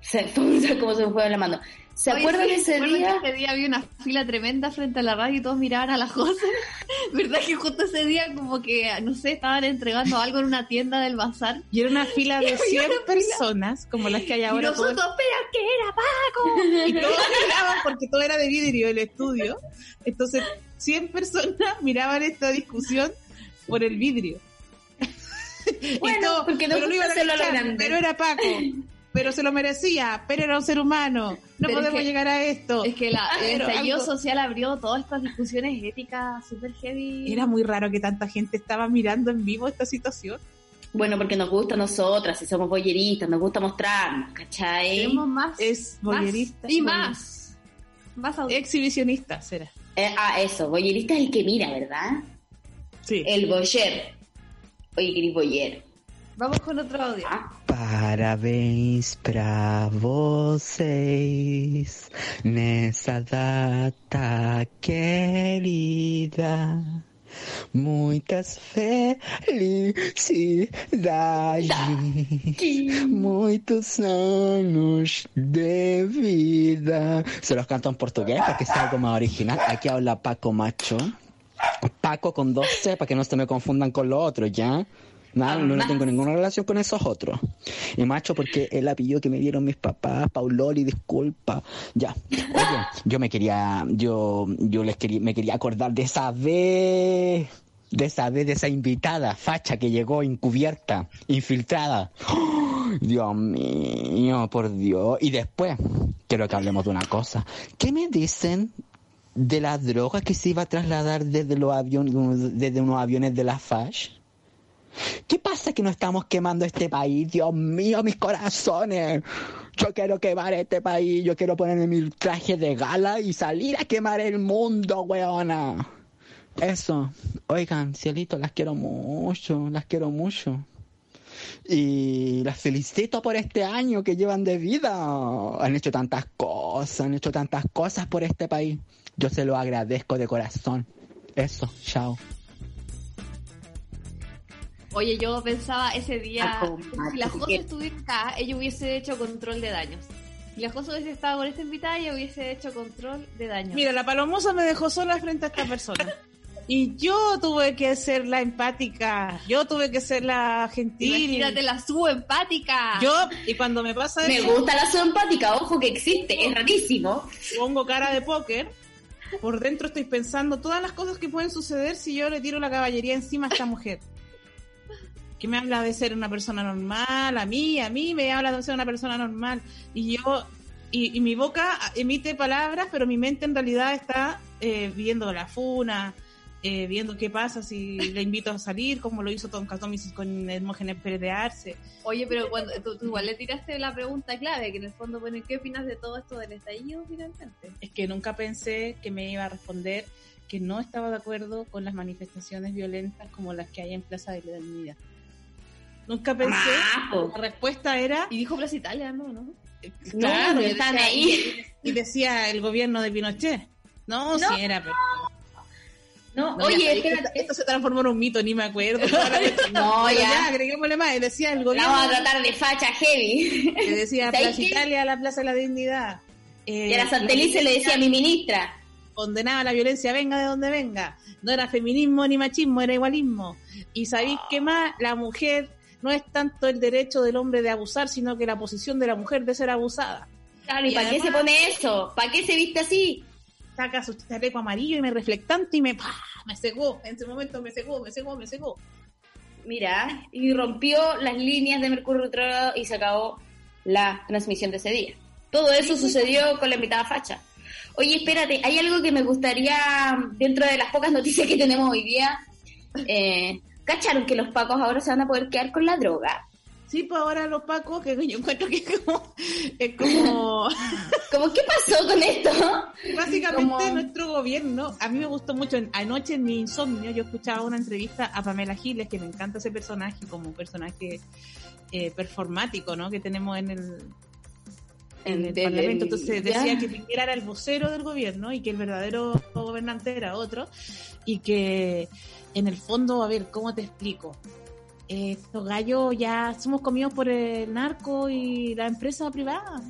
Se, <laughs> fue brutal cómo se me fue de la mano. ¿Se Oye, acuerdan sí, ese ¿se acuerdan día? que ese día había una fila tremenda frente a la radio y todos miraban a la José. <laughs> ¿Verdad que justo ese día como que, no sé, estaban entregando algo en una tienda del bazar? Y era una fila de <laughs> Y había 100 una fila. personas, como las que hay Y ahora. todo el- nosotros, pero que era Paco. <laughs> y todos miraban porque todo era de vidrio el estudio. Entonces, 100 personas miraban esta discusión por el vidrio. Y Bueno, porque no pero lo iban a hacerlo a lo grande. pero era Paco, pero se lo merecía, pero era un ser humano. No Pero es podemos que- llegar a esto. Es que la, <laughs> el Pero estallido algo- social abrió todas estas discusiones éticas súper heavy. Era muy raro que tanta gente estaba mirando en vivo esta situación. Bueno, porque nos gusta a nosotras, si somos boyeristas, nos gusta mostrarnos, ¿cachai? Queremos más. Es más boyerista. Y más. Más audiencia. Exhibicionista, será. Eh, ah, eso, boyerista es el que mira, ¿verdad? Sí. El boyer. Oye, Gris Boyer. Vamos con otro audio. Ah, Parabéns pra vocês nessa data querida. Muitas felicidades, muitos años de vida. Se los canto en portugués para que sea algo más original. Aquí habla Paco Macho. Paco con 12 para que no se me confundan con los otros, ¿ya? Nada, no, no tengo ninguna relación con esos otros. Y macho, porque el apellido que me dieron mis papás, Pauloli, disculpa. Ya. Oye, yo me quería, yo, yo les quería, me quería acordar de esa vez, de esa vez, de esa invitada facha que llegó encubierta, infiltrada. ¡Oh! <gasps> Dios mío, por Dios. Y después, quiero que hablemos de una cosa. ¿Qué me dicen de la droga que se iba a trasladar desde los aviones, desde unos aviones de la FASH? ¿Qué pasa que no estamos quemando este país? Dios mío, mis corazones. Yo quiero quemar este país, yo quiero ponerme mi traje de gala y salir a quemar el mundo, weona. Eso. Oigan, cielito, las quiero mucho, las quiero mucho. Y las felicito por este año que llevan de vida. Han hecho tantas cosas, han hecho tantas cosas por este país. Yo se lo agradezco de corazón. Eso, chao. Oye, yo pensaba ese día, Paco, si la José estuviera acá, ella hubiese hecho control de daños. Si la José hubiese estado con esta invitada, ella hubiese hecho control de daños. Mira, la palomosa me dejó sola frente a esta persona. Y yo tuve que ser la empática, yo tuve que ser la gentil. Imagínate la subempática. Yo, y cuando me pasa me eso, gusta la zompática, ojo que existe, es rarísimo. pongo cara de póker, por dentro estoy pensando todas las cosas que pueden suceder si yo le tiro la caballería encima a esta mujer. Que me habla de ser una persona normal, a mí, a mí me habla de ser una persona normal. Y yo, y, y mi boca emite palabras, pero mi mente en realidad está eh, viendo la funa, eh, viendo qué pasa si le invito a salir, como lo hizo Tom Catomis con Hermógenes Pérez de Arce. Oye, pero cuando tú, tú igual le tiraste la pregunta clave, que en el fondo pone, ¿qué opinas de todo esto del estallido finalmente? es que nunca pensé que me iba a responder que no estaba de acuerdo con las manifestaciones violentas como las que hay en Plaza de la Unidad. Nunca pensé, Ah, la respuesta era, Y dijo Plaza Italia, ¿no? ¿no? claro, no, están decía- ahí. y decía el gobierno de Pinochet. No, No. sí era, pero... No, No, oye, ya espérate. esto se transformó en un mito, ni me acuerdo. <laughs> No, Pero ya. agreguémosle más. y Decía el gobierno vamos a tratar de facha heavy. <laughs> que decía ¿Sabéis Plaza qué? Italia, la Plaza de la Dignidad. Eh, Y a la Santelice le decía a mi ministra. condenaba la violencia, venga de donde venga. No era feminismo ni machismo, era igualismo. Y sabéis qué más, la mujer no es tanto el derecho del hombre de abusar, sino que la posición de la mujer de ser abusada. Claro, ¿y, Y para qué se pone eso? ¿Para qué se viste así? Saca su chaleco amarillo y me reflectante y me, ¡pah! me cegó. En ese momento me cegó, me cegó, me cegó. Mira, y rompió las líneas de Mercurio retrógrado y se acabó la transmisión de ese día. Todo eso sucedió con la invitada facha. Oye, espérate, hay algo que me gustaría, dentro de las pocas noticias que tenemos hoy día, eh, ¿cacharon que los pacos ahora se van a poder quedar con la droga? Sí, pues ahora los pacos, que yo encuentro que es como, es como <laughs> ¿Cómo qué pasó con esto? básicamente Como- nuestro gobierno. A mí me gustó mucho, anoche en mi insomnio yo escuchaba una entrevista a Pamela Giles, que me encanta ese personaje como personaje eh, performático, ¿no? Que tenemos en el, en el Parlamento. Entonces decía que Piñera era el vocero del gobierno y que el verdadero gobernante era otro y que en el fondo, a ver, ¿cómo te explico? Eh, Estos gallos ya somos comidos por el narco y la empresa privada.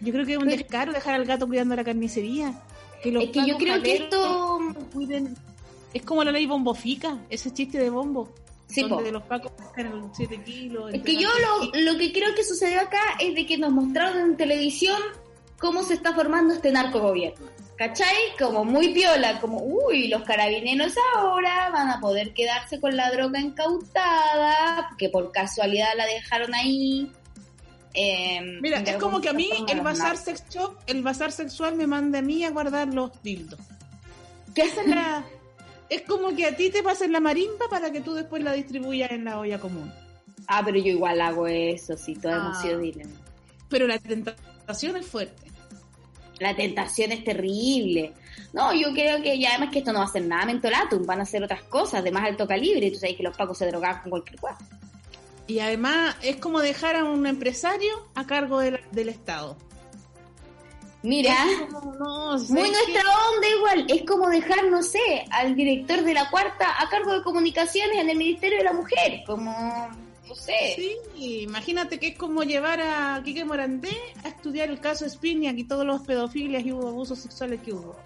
Yo creo que es un Pero- descaro dejar al gato cuidando la carnicería. Que los Es que yo creo que esto... cuiden- Es como la ley bombofica, ese chiste de bombo. Sí, donde de los pacos pescan el 7 kilos. Es que yo lo, lo que creo que sucedió acá es de que nos mostraron en televisión cómo se está formando este narcogobierno. ¿Cachai? Como muy piola, como, uy, los carabineros ahora van a poder quedarse con la droga incautada, que por casualidad la dejaron ahí. Eh, Mira, es como que a mí el bazar sex shop, el bazar sexual me manda a mí a guardar los dildos. ¿Qué hacen? La- es como que a ti te pasen la marimba para que tú después la distribuyas en la olla común. Ah, pero yo igual hago eso, sí, hemos Ah. sido dealers. Pero la tentación es fuerte. La tentación es terrible. No, yo creo que ya además que esto no va a ser nada mentolatum, van a ser otras cosas de más alto calibre. Tú sabes que los pacos se drogan con cualquier cosa. Y además es como dejar a un empresario a cargo del, del Estado. Mira, Es como, no, sé muy nuestra onda igual. Es como dejar, no sé, al director de la cuarta a cargo de comunicaciones en el Ministerio de la Mujer. Como, no sé. Sí, imagínate que es como llevar a Quique Morandé a estudiar el caso Spiniak y todos los pedofilias y hubo abusos sexuales que hubo.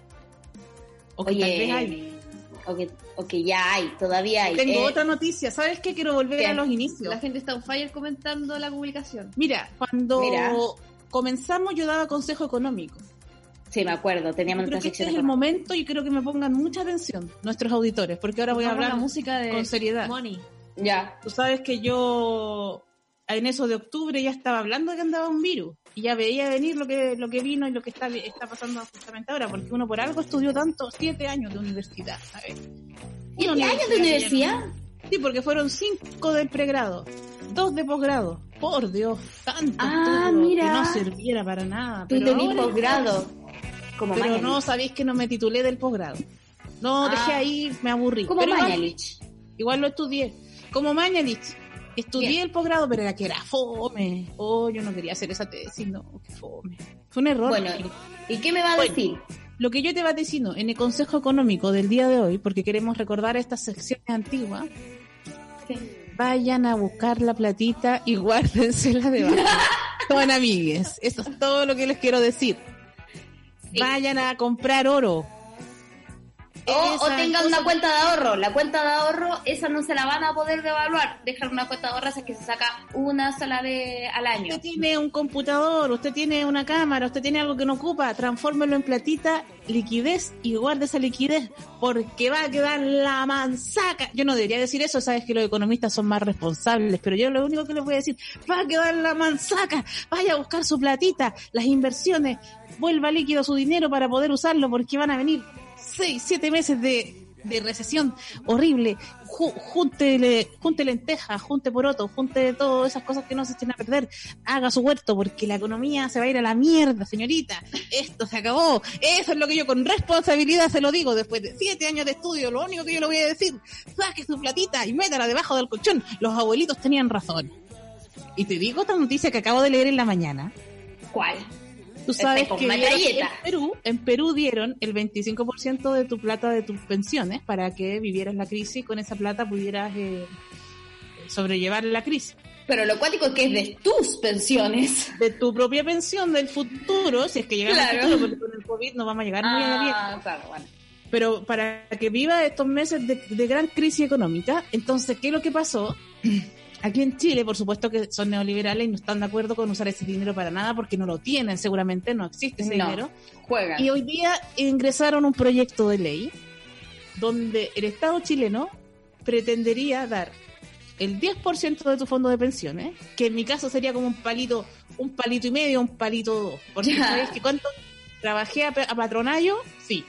O que tal vez hay. Oye, o que, o que ya hay, todavía hay. Tengo Eh, otra noticia. ¿Sabes qué? Quiero volver ¿Qué? a los inicios. La gente está on fire comentando la publicación. Mira, cuando Mira. comenzamos yo daba consejo económico. Sí, me acuerdo, teníamos creo que este es el momento y creo que me pongan mucha atención nuestros auditores, porque ahora voy a hablar la música de con seriedad. Money. Ya. Tú sabes que yo en eso de octubre ya estaba hablando de que andaba un virus y ya veía venir lo que lo que vino y lo que está está pasando justamente ahora, porque uno por algo estudió tanto, siete años de universidad, ¿sabes? ¿Siete años de universidad? no- Sí, porque fueron cinco del pregrado, dos de posgrado. Por Dios, tanto Ah, mira. que no sirviera para nada. Tú tenés posgrado. Como pero Mañalich. no sabéis que no me titulé del posgrado. No, Ah. dejé ahí, me aburrí. Como Pero igual-. Igual lo estudié. Como Mañalich. Estudié Bien. el posgrado, pero era que era fome. Oh, yo no quería hacer esa tesis, no, fome. Fue un error. Bueno, ¿y qué me va a Bueno. decir? Lo que yo te va diciendo en el Consejo Económico del día de hoy, porque queremos recordar estas secciones antiguas, vayan a buscar la platita y guárdensela debajo. <laughs> Son amigues. Eso es todo lo que les quiero decir. Sí. Vayan a comprar oro. O, o tengan cosa- una cuenta de ahorro. La cuenta de ahorro, esa no se la van a poder devaluar. Dejar una cuenta de ahorro esa que se saca una sola vez al año. Usted tiene un computador, usted tiene una cámara, usted tiene algo que no ocupa, transfórmelo en platita, liquidez y guarde esa liquidez, porque va a quedar la manzaca. Yo no debería decir eso, sabes que los economistas son más responsables, pero yo lo único que les voy a decir, va a quedar la manzaca, vaya a buscar su platita, las inversiones, vuelva líquido su dinero para poder usarlo, porque van a venir seis, siete meses de, de recesión horrible. Ju- Júntele, junte lentejas, junte poroto, junte todas esas cosas que no se echen a perder. Haga su huerto porque la economía se va a ir a la mierda, señorita. Esto se acabó. Eso es lo que yo con responsabilidad se lo digo después de siete años de estudio. Lo único que yo le voy a decir, saque su platita y métala debajo del colchón. Los abuelitos tenían razón. Y te digo esta noticia que acabo de leer en la mañana. ¿Cuál? Tú sabes que en Perú, en Perú dieron el 25% de tu plata de tus pensiones para que vivieras la crisis y con esa plata pudieras eh, sobrellevar la crisis. Pero lo cuático es que es de tus pensiones. De tu propia pensión del futuro, si es que llegamos Claro. al futuro, porque con el COVID no vamos a llegar muy a la. Ah, claro, bueno. pero para que viva estos meses de, de gran crisis económica. Entonces, ¿qué es lo que pasó? Aquí en Chile, por supuesto que son neoliberales y no están de acuerdo con usar ese dinero para nada porque no lo tienen, seguramente no existe ese No. dinero. Juegan. Y hoy día ingresaron un proyecto de ley donde el Estado chileno pretendería dar el 10% de tu fondo de pensiones, que en mi caso sería como un palito, un palito y medio, un palito dos. Porque sabes que cuánto trabajé a, a patronayo, sí,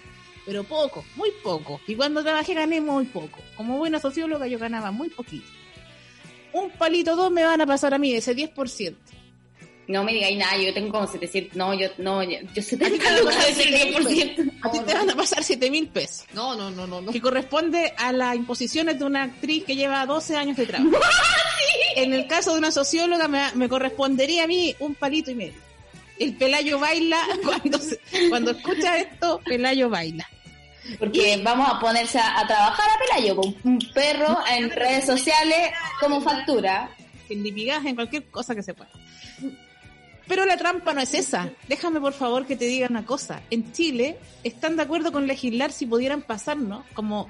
pero poco, muy poco. Y cuando trabajé gané muy poco. Como buena socióloga yo ganaba muy poquito. Un palito dos me van a pasar a mí, ese 10%. No me digáis nada, yo tengo como 700. No, yo, no, yo, yo A ti 70 te van a lucas pasar es el 10%. A ti te van a pasar 7 mil pesos. No, no, no, no, no. que corresponde a las imposiciones de una actriz que lleva 12 años de trabajo. <laughs> En el caso de una socióloga me, me correspondería a mí un palito y medio. El Pelayo baila cuando, se- cuando escucha esto, Pelayo baila. Porque vamos a ponerse a, a trabajar a Pelayo con un perro en redes sociales como factura. En lipigaje, en cualquier cosa que se pueda. Pero la trampa no es esa. Déjame por favor que te diga una cosa. En Chile están de acuerdo con legislar si pudieran pasarnos como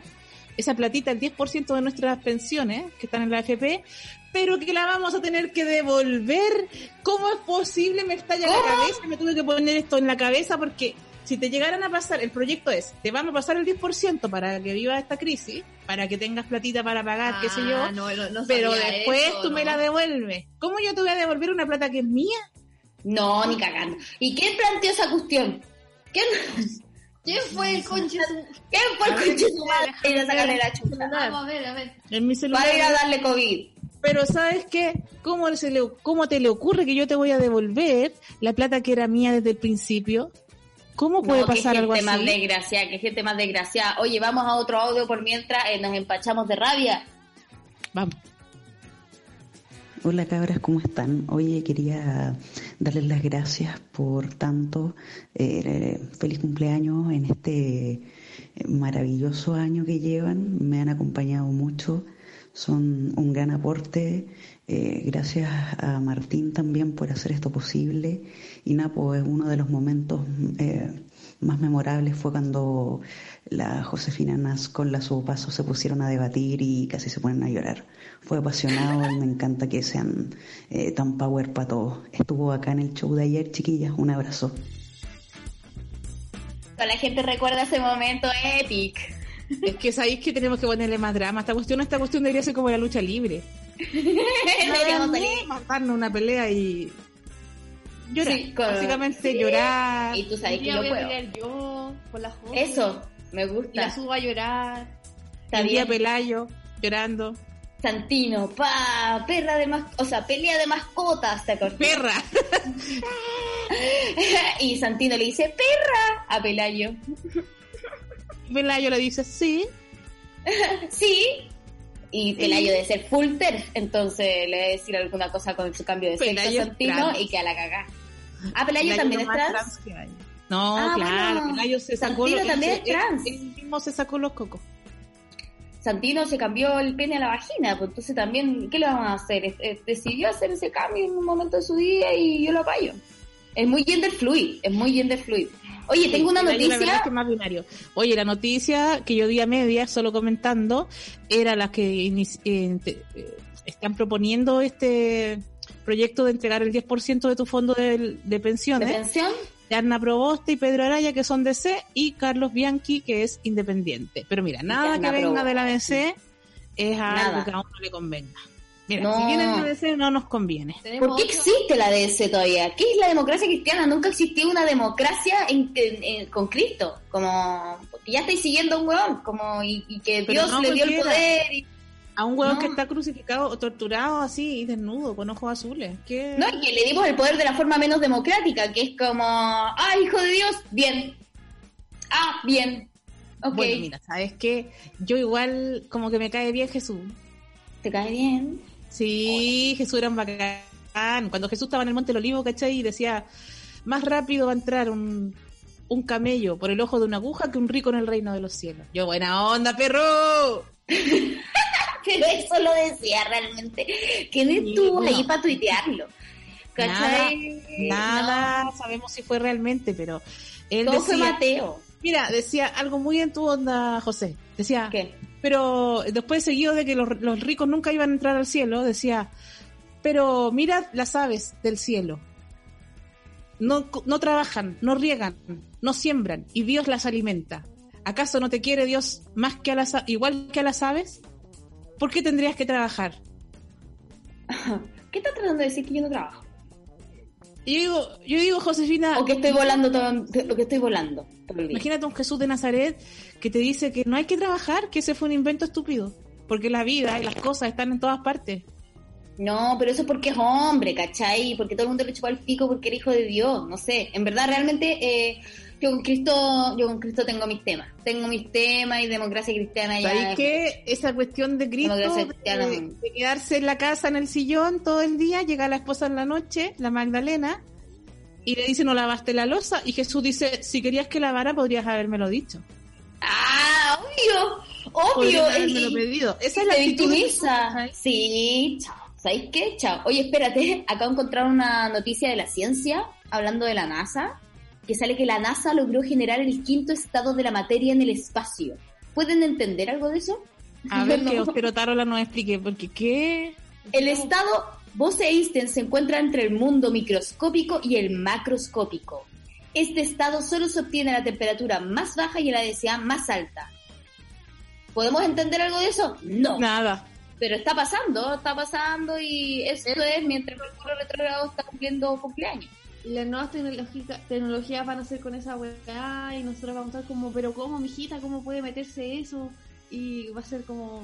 esa platita, el 10% de nuestras pensiones que están en la AFP, pero que la vamos a tener que devolver. ¿Cómo es posible? Me estalla la cabeza, me tuve que poner esto en la cabeza porque si te llegaran a pasar, el proyecto es, te vamos a pasar el 10% para que viva esta crisis, para que tengas platita para pagar, qué sé yo, Ah, no, no, no pero después eso, tú me la devuelves. ¿Cómo yo te voy a devolver una plata que es mía? No, ni cagando. ¿Y quién planteó esa cuestión? ¿Quién, ¿Quién fue el conche quién fue el conche su madre para ir a sacarle la chucha? Vamos a ver, a ver. En mi celular. Para ir a darle COVID. Pero ¿sabes qué? ¿Cómo, se le, ¿Cómo te le ocurre que yo te voy a devolver la plata que era mía desde el principio? ¿Cómo puede No, pasar algo gente más así? desgraciada, que gente más desgraciada. Oye, vamos a otro audio por mientras eh, nos empachamos de rabia. Vamos. Hola cabras, ¿cómo están? Oye, quería darles las gracias por tanto. Eh, feliz cumpleaños en este eh, maravilloso año que llevan. Me han acompañado mucho. Son un gran aporte. Eh, gracias a Martín también por hacer esto posible. Y Napo es uno de los momentos eh, más memorables fue cuando la Josefina Nas con la Subopaso se pusieron a debatir y casi se ponen a llorar. Fue apasionado y me encanta que sean eh, tan power para todos. Estuvo acá en el show de ayer, chiquillas. Un abrazo. Toda la gente recuerda ese momento epic. Es que sabéis que tenemos que ponerle más drama. Esta cuestión, esta cuestión debería ser como la lucha libre. <laughs> Deberíamos. Matarnos una pelea y llorar. Sí, con- Básicamente sí. llorar. Y tú sabes que yo voy a puedo. yo por la joven. Eso, me Y la gusta. subo a llorar. Está bien. Pelayo llorando. Santino, pa, perra de mas o sea, pelea de mascotas, ¿te acuerdas? Perra. <laughs> y Santino le dice, perra, a Pelayo. <laughs> Pelayo le dice, sí. <laughs> sí. Y Pelayo debe ser full entonces le debe decir alguna cosa con su cambio de sexo Pelayo a Santino trans. y que a la cagá. Ah, Pelayo Pelayo también es trans. que hay. No, Ah, claro, bueno. Pelayo se sacó Santino los- también él es trans. Él mismo se sacó los cocos. Santino se cambió el pene a la vagina, pues entonces también, ¿qué le vamos a hacer? Es- es- decidió hacer ese cambio en un momento de su vida y yo lo apoyo. Es muy gender fluid, es muy gender fluid. Oye, tengo una la verdad noticia. es que más binario. Oye, la noticia que yo di a media, solo comentando, era la que eh, eh, están proponiendo este proyecto de entregar el 10% de tu fondo de, de ¿De pensiones. pensión? de Arna Proboste y Pedro Araya, que son DC, y Carlos Bianchi, que es independiente. Pero mira, nada que venga Proboste. de la DC es Nada. algo que a uno le convenga. Mira, No. si viene de la DC no nos conviene. ¿Por qué existe la DS todavía? ¿Qué es la democracia cristiana? Nunca existió una democracia en- en- en- con Cristo. Como, ya estáis siguiendo a un weón, como, y, y que Pero Dios no le dio el poder. y- A un huevón No. que está crucificado o torturado así, desnudo, con ojos azules. ¿Qué? no, y que le dimos el poder de la forma menos democrática, que es como, ah, hijo de Dios, bien. Ah, bien. Ok, Bueno, mira, ¿sabes qué? Yo igual como que me cae bien Jesús. te cae bien. Sí, Jesús era un bacán. Cuando Jesús estaba en el Monte del Olivo, ¿cachai? Y decía, más rápido va a entrar un, un camello por el ojo de una aguja que un rico en el reino de los cielos. Yo, buena onda, perro. <laughs> <laughs> Pero eso lo decía realmente. ¿Quién estuvo no. ahí para tuitearlo? Nada, ¿Cachai? nada sabemos si fue realmente, pero él No. Todo fue decía, Mateo. mira, decía algo muy en tu onda, José. Decía, ¿Qué? pero después seguido de que los, los ricos nunca iban a entrar al cielo, decía, pero mira las aves del cielo. No, no trabajan, no riegan, no siembran y Dios las alimenta. ¿Acaso no te quiere Dios más que a las igual que a las aves? ¿Por qué tendrías que trabajar? ¿Qué estás tratando de decir que yo no trabajo? Yo digo, yo digo, Josefina, O que estoy volando todo, que estoy volando todo el día. imagínate un Jesús de Nazaret que te dice que no hay que trabajar, que ese fue un invento estúpido, porque la vida y las cosas están en todas partes. No, pero eso es porque es hombre, ¿cachai? Porque todo el mundo le chupó el pico porque era hijo de Dios, no sé. En verdad, realmente, eh, yo con Cristo, yo con Cristo tengo mis temas. Tengo mis temas y democracia cristiana ya. ¿Sabéis que esa cuestión de Cristo, de, de quedarse en la casa, en el sillón todo el día, llega la esposa en la noche, la Magdalena, y le dice, no lavaste la losa, y Jesús dice, si querías que lavara, podrías habérmelo dicho. Ah, obvio, obvio. Podrías Y- habérmelo y- pedido. Esa es la victimiza. Sí, chao. ¿Sabéis qué? Chao. Oye, espérate, <laughs> acabo de encontrar una noticia de la ciencia, hablando de la NASA, que sale que la NASA logró generar el quinto estado de la materia en el espacio. ¿Pueden entender algo de eso? A ver <laughs> que No. Ostero Tarola nos explique, porque qué... El estado Bose-Einstein se encuentra entre el mundo microscópico y el macroscópico. Este estado solo se obtiene a la temperatura más baja y a la densidad más alta. ¿Podemos entender algo de eso? No. Nada. Pero está pasando, está pasando y esto es mientras el Mercurio retrógrado está cumpliendo cumpleaños. Y las nuevas tecnologías van a ser con esa weá y nosotros vamos a estar como, pero ¿cómo, mijita? ¿Cómo puede meterse eso? Y va a ser como...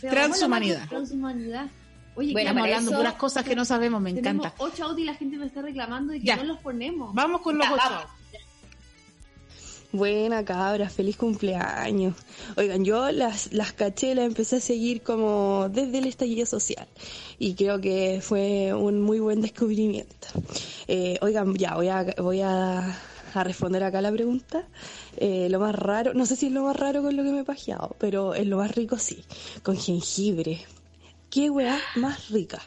Transhumanidad. Transhumanidad. Oye, Bueno, ¿qué- Estamos hablando eso- puras cosas que no sabemos, me encanta. ocho audios y la gente nos está reclamando y que Ya. no los ponemos. Vamos con los Ya, ocho. vamos. Buena cabra, feliz cumpleaños. Oigan, yo las, las caché, las empecé a seguir como desde el estallido social y creo que fue un muy buen descubrimiento. Eh, oigan, ya voy a, voy a, a responder acá la pregunta. Eh, lo más raro, no sé si es lo más raro con lo que me he pajeado, pero es lo más rico sí, con jengibre. ¿Qué weá más rica?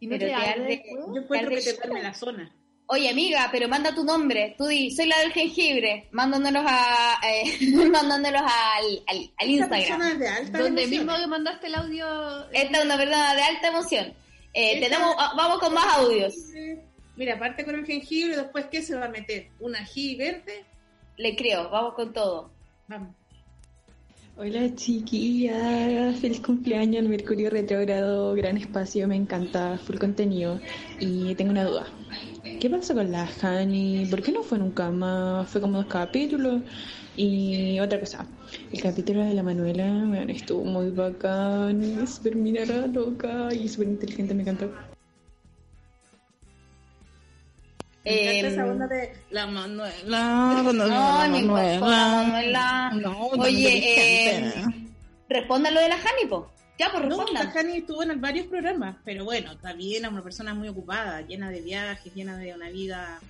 Y no Pero te te arde arde- después. Yo encuentro que te duerme la zona. Oye, amiga, pero manda tu nombre. Tú di, soy la del jengibre. Mandándolos a, eh, <laughs> mandándolos al, al, Instagram. es de alta Donde emoción. mismo que mandaste el audio... Esta es una persona de alta emoción. Eh, Esta- tenemos, ah, vamos con más audios. Mira, parte con el jengibre, después ¿qué se va a meter? ¿Un ají verde? Le creo, vamos con todo. Vamos. Hola chiquillas, feliz cumpleaños, Mercurio retrógrado, gran espacio, me encanta, full contenido. Y tengo una duda. ¿Qué pasó con la Hani? ¿Por qué no fue nunca más? Fue como dos capítulos. Y otra cosa, el capítulo de la Manuela, bueno, estuvo muy bacán, súper minera, loca y súper inteligente, me encantó. Me encanta esa onda de la Manuela. <laughs> mi Manuela. No, Oye, eh, respondan lo de la Hani, po. Ya, pues No, la Jani estuvo en varios programas, pero bueno, también es una persona muy ocupada, llena de viajes, llena de una vida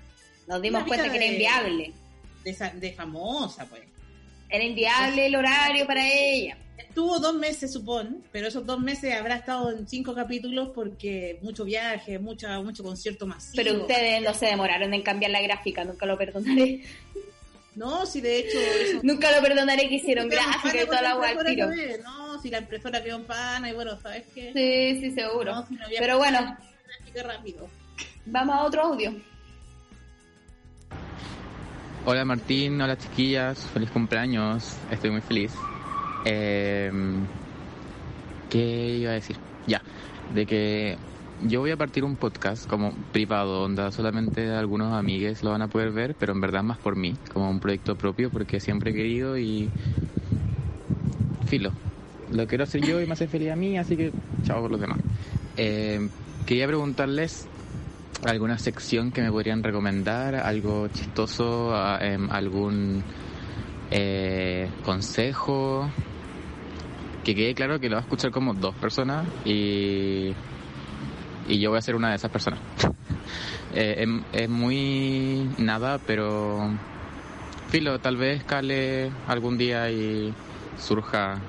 Nos dimos cuenta que era inviable. de, de famosa, pues. Era inviable el horario para ella. Estuvo dos meses, supón, pero esos dos meses habrá estado en cinco capítulos porque mucho viaje, mucha, mucho concierto masivo. Pero ustedes no se demoraron en cambiar la gráfica, nunca lo perdonaré. No, si de hecho... eso- <laughs> Nunca lo perdonaré que hicieron gráfica y toda la agua tiro. No, si la impresora quedó en pana y bueno, ¿sabes qué? Sí, sí, seguro. No, si no había Pero bueno, rápido. vamos a otro audio. Hola Martín, hola chiquillas, feliz cumpleaños, estoy muy feliz. Eh, ¿Qué iba a decir? Ya, de que yo voy a partir un podcast como privado, donde solamente algunos amigues lo van a poder ver, pero en verdad más por mí, como un proyecto propio, porque siempre he querido y... Filo, lo quiero hacer yo y me hace feliz a mí, así que chao por los demás. Eh, quería preguntarles alguna sección que me podrían recomendar, algo chistoso, em, algún eh, consejo. Que quede claro que lo va a escuchar como dos personas y Y yo voy a ser una de esas personas. <laughs> Eh, es, es muy nada, pero filo, tal vez cale algún día y surja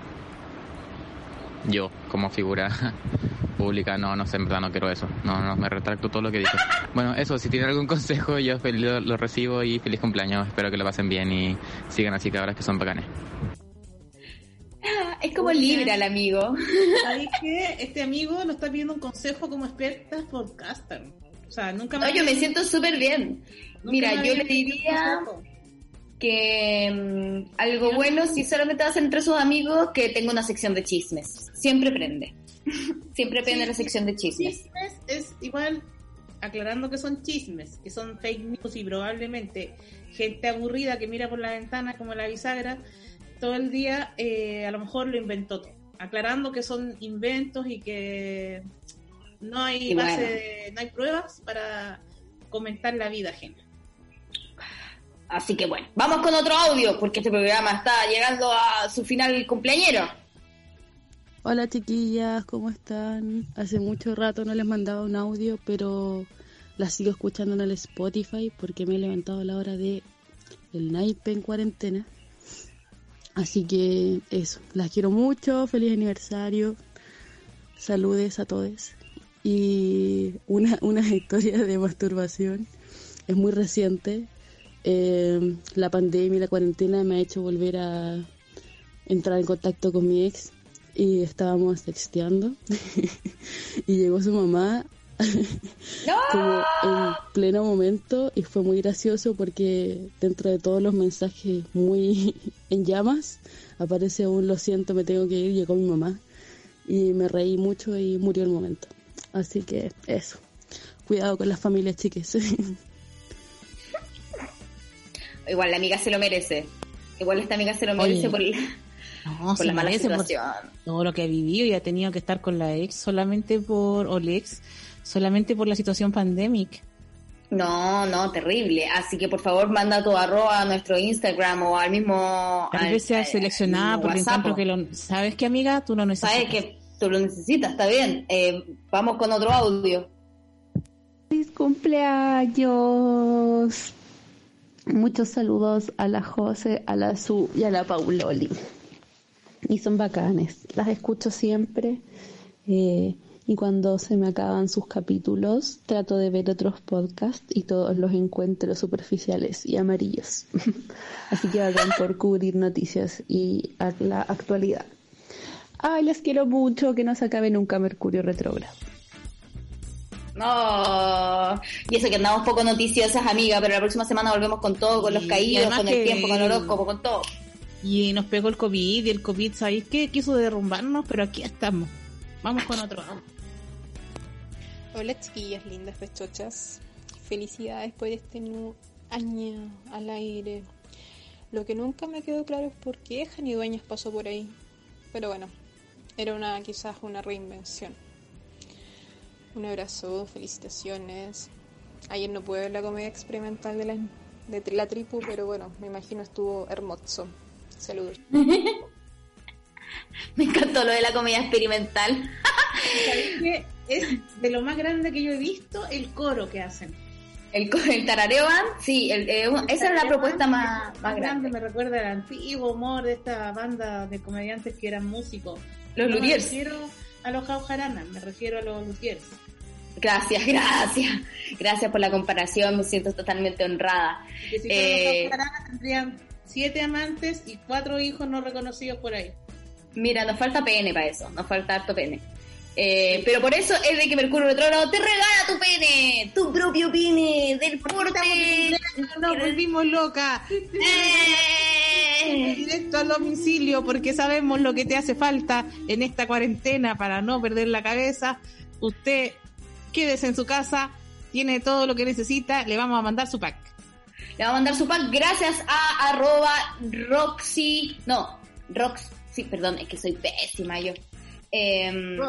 yo como figura <laughs> pública. No, no sé, en verdad no quiero eso. No, no, me retracto todo lo que dije. Bueno, eso, si tienen algún <laughs> consejo, yo lo, lo recibo y feliz cumpleaños. Espero que lo pasen bien y sigan así cabras que son bacanes. Es como libre al amigo. <laughs> ¿Sabéis que este amigo nos está pidiendo un consejo como experta podcaster? O sea, nunca No, yo me siento súper bien. Mira, yo le diría que mm, algo bueno, si solamente vas entre sus amigos, que tenga una sección de chismes. Siempre prende. <laughs> Siempre prende Sí, la sección de chismes. Chismes es igual, aclarando que son chismes, que son fake news y probablemente gente aburrida que mira por la ventana como la bisagra todo el día, eh, a lo mejor lo inventó todo. Aclarando que son inventos y que no hay base bueno. no hay pruebas para comentar la vida ajena. Así que bueno, vamos con otro audio, porque este programa está llegando a su final cumpleañero. Hola chiquillas, ¿cómo están? Hace mucho rato no les mandaba un audio, pero las sigo escuchando en el Spotify porque me he levantado a la hora de el naipe en cuarentena. Así que eso, las quiero mucho, feliz aniversario, saludes a todos. Y una, una <laughs> historia de masturbación, es muy reciente. Eh, la pandemia y la cuarentena me ha hecho volver a entrar en contacto con mi ex y estábamos texteando <laughs> y llegó su mamá como en pleno momento y fue muy gracioso porque dentro de todos los mensajes muy <laughs> en llamas aparece un lo siento me tengo que ir llegó mi mamá y me reí mucho y murió el momento así que eso cuidado con las familias chiques <laughs> Igual la amiga se lo merece. Igual esta amiga se lo merece Oye. por, No, <laughs> la mala por situación. todo lo que ha vivido y ha tenido que estar con la ex solamente por, o el ex, solamente por la situación pandémica. No, no, terrible. Así que por favor manda tu arroba a nuestro Instagram o al mismo... Tal al- vez sea al- seleccionada WhatsApp. encuentro que lo, ¿sabes qué amiga? Tú lo necesitas. Sabes que tú lo necesitas, está bien. Eh, vamos con otro audio. ¡Feliz cumpleaños! Muchos saludos a la Jose, a la Su y a la Pauloli. Y son bacanes. Las escucho siempre. eh, y cuando se me acaban sus capítulos, trato de ver otros podcasts y todos los encuentro superficiales y amarillos. <laughs> Así que hagan por cubrir noticias y a la actualidad. Ay, les quiero mucho. Que no se acabe nunca Mercurio retrógrado. No, y eso que andamos poco noticiosas, amiga, pero la próxima semana volvemos con todo, con los Y caídos, con el que- tiempo, con el horóscopo, con todo. Y nos pegó el COVID y el COVID, ¿sabéis qué? Quiso derrumbarnos, pero aquí estamos. Vamos con otro. Hola chiquillas lindas pechochas. Felicidades por este nu- año al aire. Lo que nunca me quedó claro es por qué Jani Dueñas pasó por ahí. Pero bueno, era una quizás una reinvención. Un abrazo, felicitaciones. Ayer no pude ver la comedia experimental de la, de la tripu, pero bueno, me imagino estuvo hermoso. Saludos. <laughs> <laughs> Me encantó lo de la comedia experimental. Es de lo más grande que yo he visto el coro que hacen. El, el tarareo van, sí, el- eh, esa es la propuesta más, más grande. Me recuerda al antiguo humor de esta banda de comediantes que eran músicos. Los No Luthiers. Me refiero a los Jaujaranas, me refiero a los Luthiers. Gracias, <laughs> gracias. Gracias por la comparación, me siento totalmente honrada. Si Eh, los tendrían siete amantes y cuatro hijos no reconocidos por ahí. Mira, nos falta pene para eso, nos falta harto pene. Eh, pero por eso es de que Mercurio Retrógrado te regala tu pene, tu propio pene del porte. Nos volvimos locas. Directo al domicilio porque sabemos lo que te hace falta en esta cuarentena para no perder la cabeza. Usted quédese en su casa, tiene todo lo que necesita, le vamos a mandar su pack. Le va a mandar su pack gracias a arroba Roxy. No, Rox. Sí, perdón, es que soy pésima yo. Em,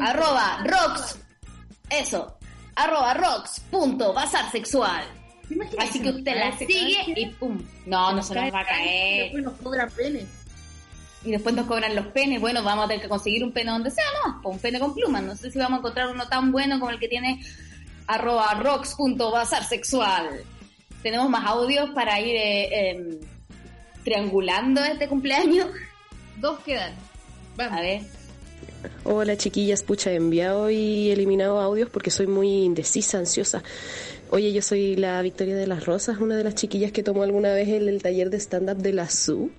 Arroba Rox. Eso. Arroba Rox. Punto. Bazar sexual. Así que usted la sigue y pum. No, no se nos va a caer. Después nos cobra pene. y después nos cobran los penes. Bueno, vamos a tener que conseguir un pene donde sea, ¿no? Un pene con plumas. No sé si vamos a encontrar uno tan bueno como el que tiene arroba rocks.bazar sexual. Tenemos más audios para ir eh, em, triangulando este cumpleaños. Dos quedan. A ver. Hola chiquillas, pucha, he enviado y eliminado audios porque soy muy indecisa, ansiosa. Oye, yo soy la Victoria de las Rosas, una de las chiquillas que tomó alguna vez el, el taller de stand-up de la SU.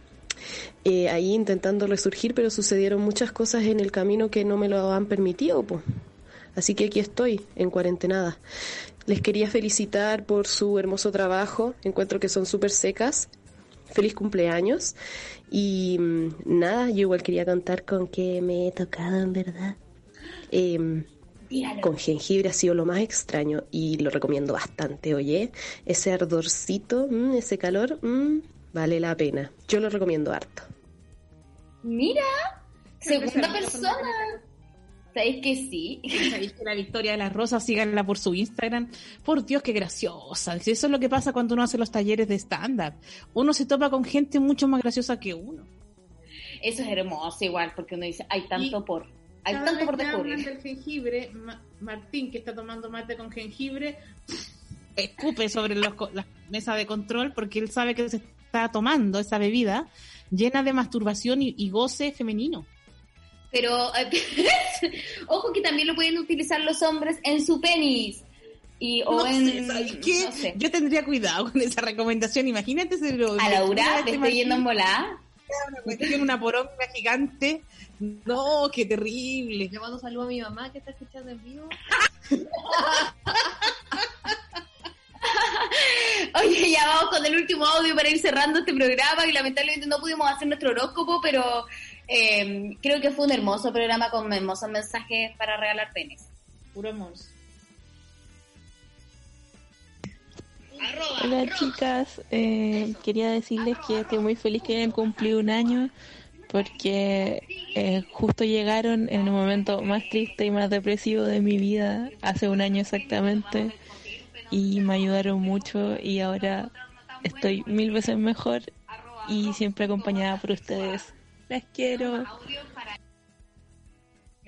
Eh, ahí intentando resurgir, pero sucedieron muchas cosas en el camino que no me lo han permitido. po. Así que aquí estoy, en cuarentenada. Les quería felicitar por su hermoso trabajo. Encuentro que son súper secas. Feliz cumpleaños. Y mm, nada, yo igual quería cantar con que me he tocado en verdad. Em, con jengibre ha sido lo más extraño y lo recomiendo bastante, oye. Ese ardorcito, mm, ese calor, mm, vale la pena. Yo lo recomiendo harto. Mira, segunda persona. ¿Sabéis que sí? ¿Sabéis que la Victoria de las Rosas, síganla por su Instagram? Por Dios, qué graciosa. Si Eso es lo que pasa cuando uno hace los talleres de stand-up. Uno se topa con gente mucho más graciosa que uno. Eso es hermoso igual, porque uno dice, hay tanto por, hay tanto por descubrir. del jengibre, Ma- Martín, que está tomando mate con jengibre, escupe sobre los co- la mesa de control porque él sabe que se está tomando esa bebida llena de masturbación y, y goce femenino. Pero <laughs> ojo que también lo pueden utilizar los hombres en su penis. Y, o No en, sé, ¿sabes qué? no sé. Yo tendría cuidado con esa recomendación. Imagínate si lo. A Laura, te estoy yendo en volada. Una cuestión, una poronga gigante. No, qué terrible. Le mando un saludo a mi mamá que está escuchando en vivo. <laughs> Oye, ya vamos con el último audio para ir cerrando este programa y lamentablemente no pudimos hacer nuestro horóscopo, pero eh, creo que fue un hermoso programa con hermosos mensajes para regalar penes. Puro amor. Hola chicas, eh, quería decirles que estoy muy feliz que hayan cumplido un año porque eh, justo llegaron en el momento más triste y más depresivo de mi vida, hace un año exactamente, y me ayudaron mucho y ahora estoy mil veces mejor y siempre acompañada por ustedes. Las quiero.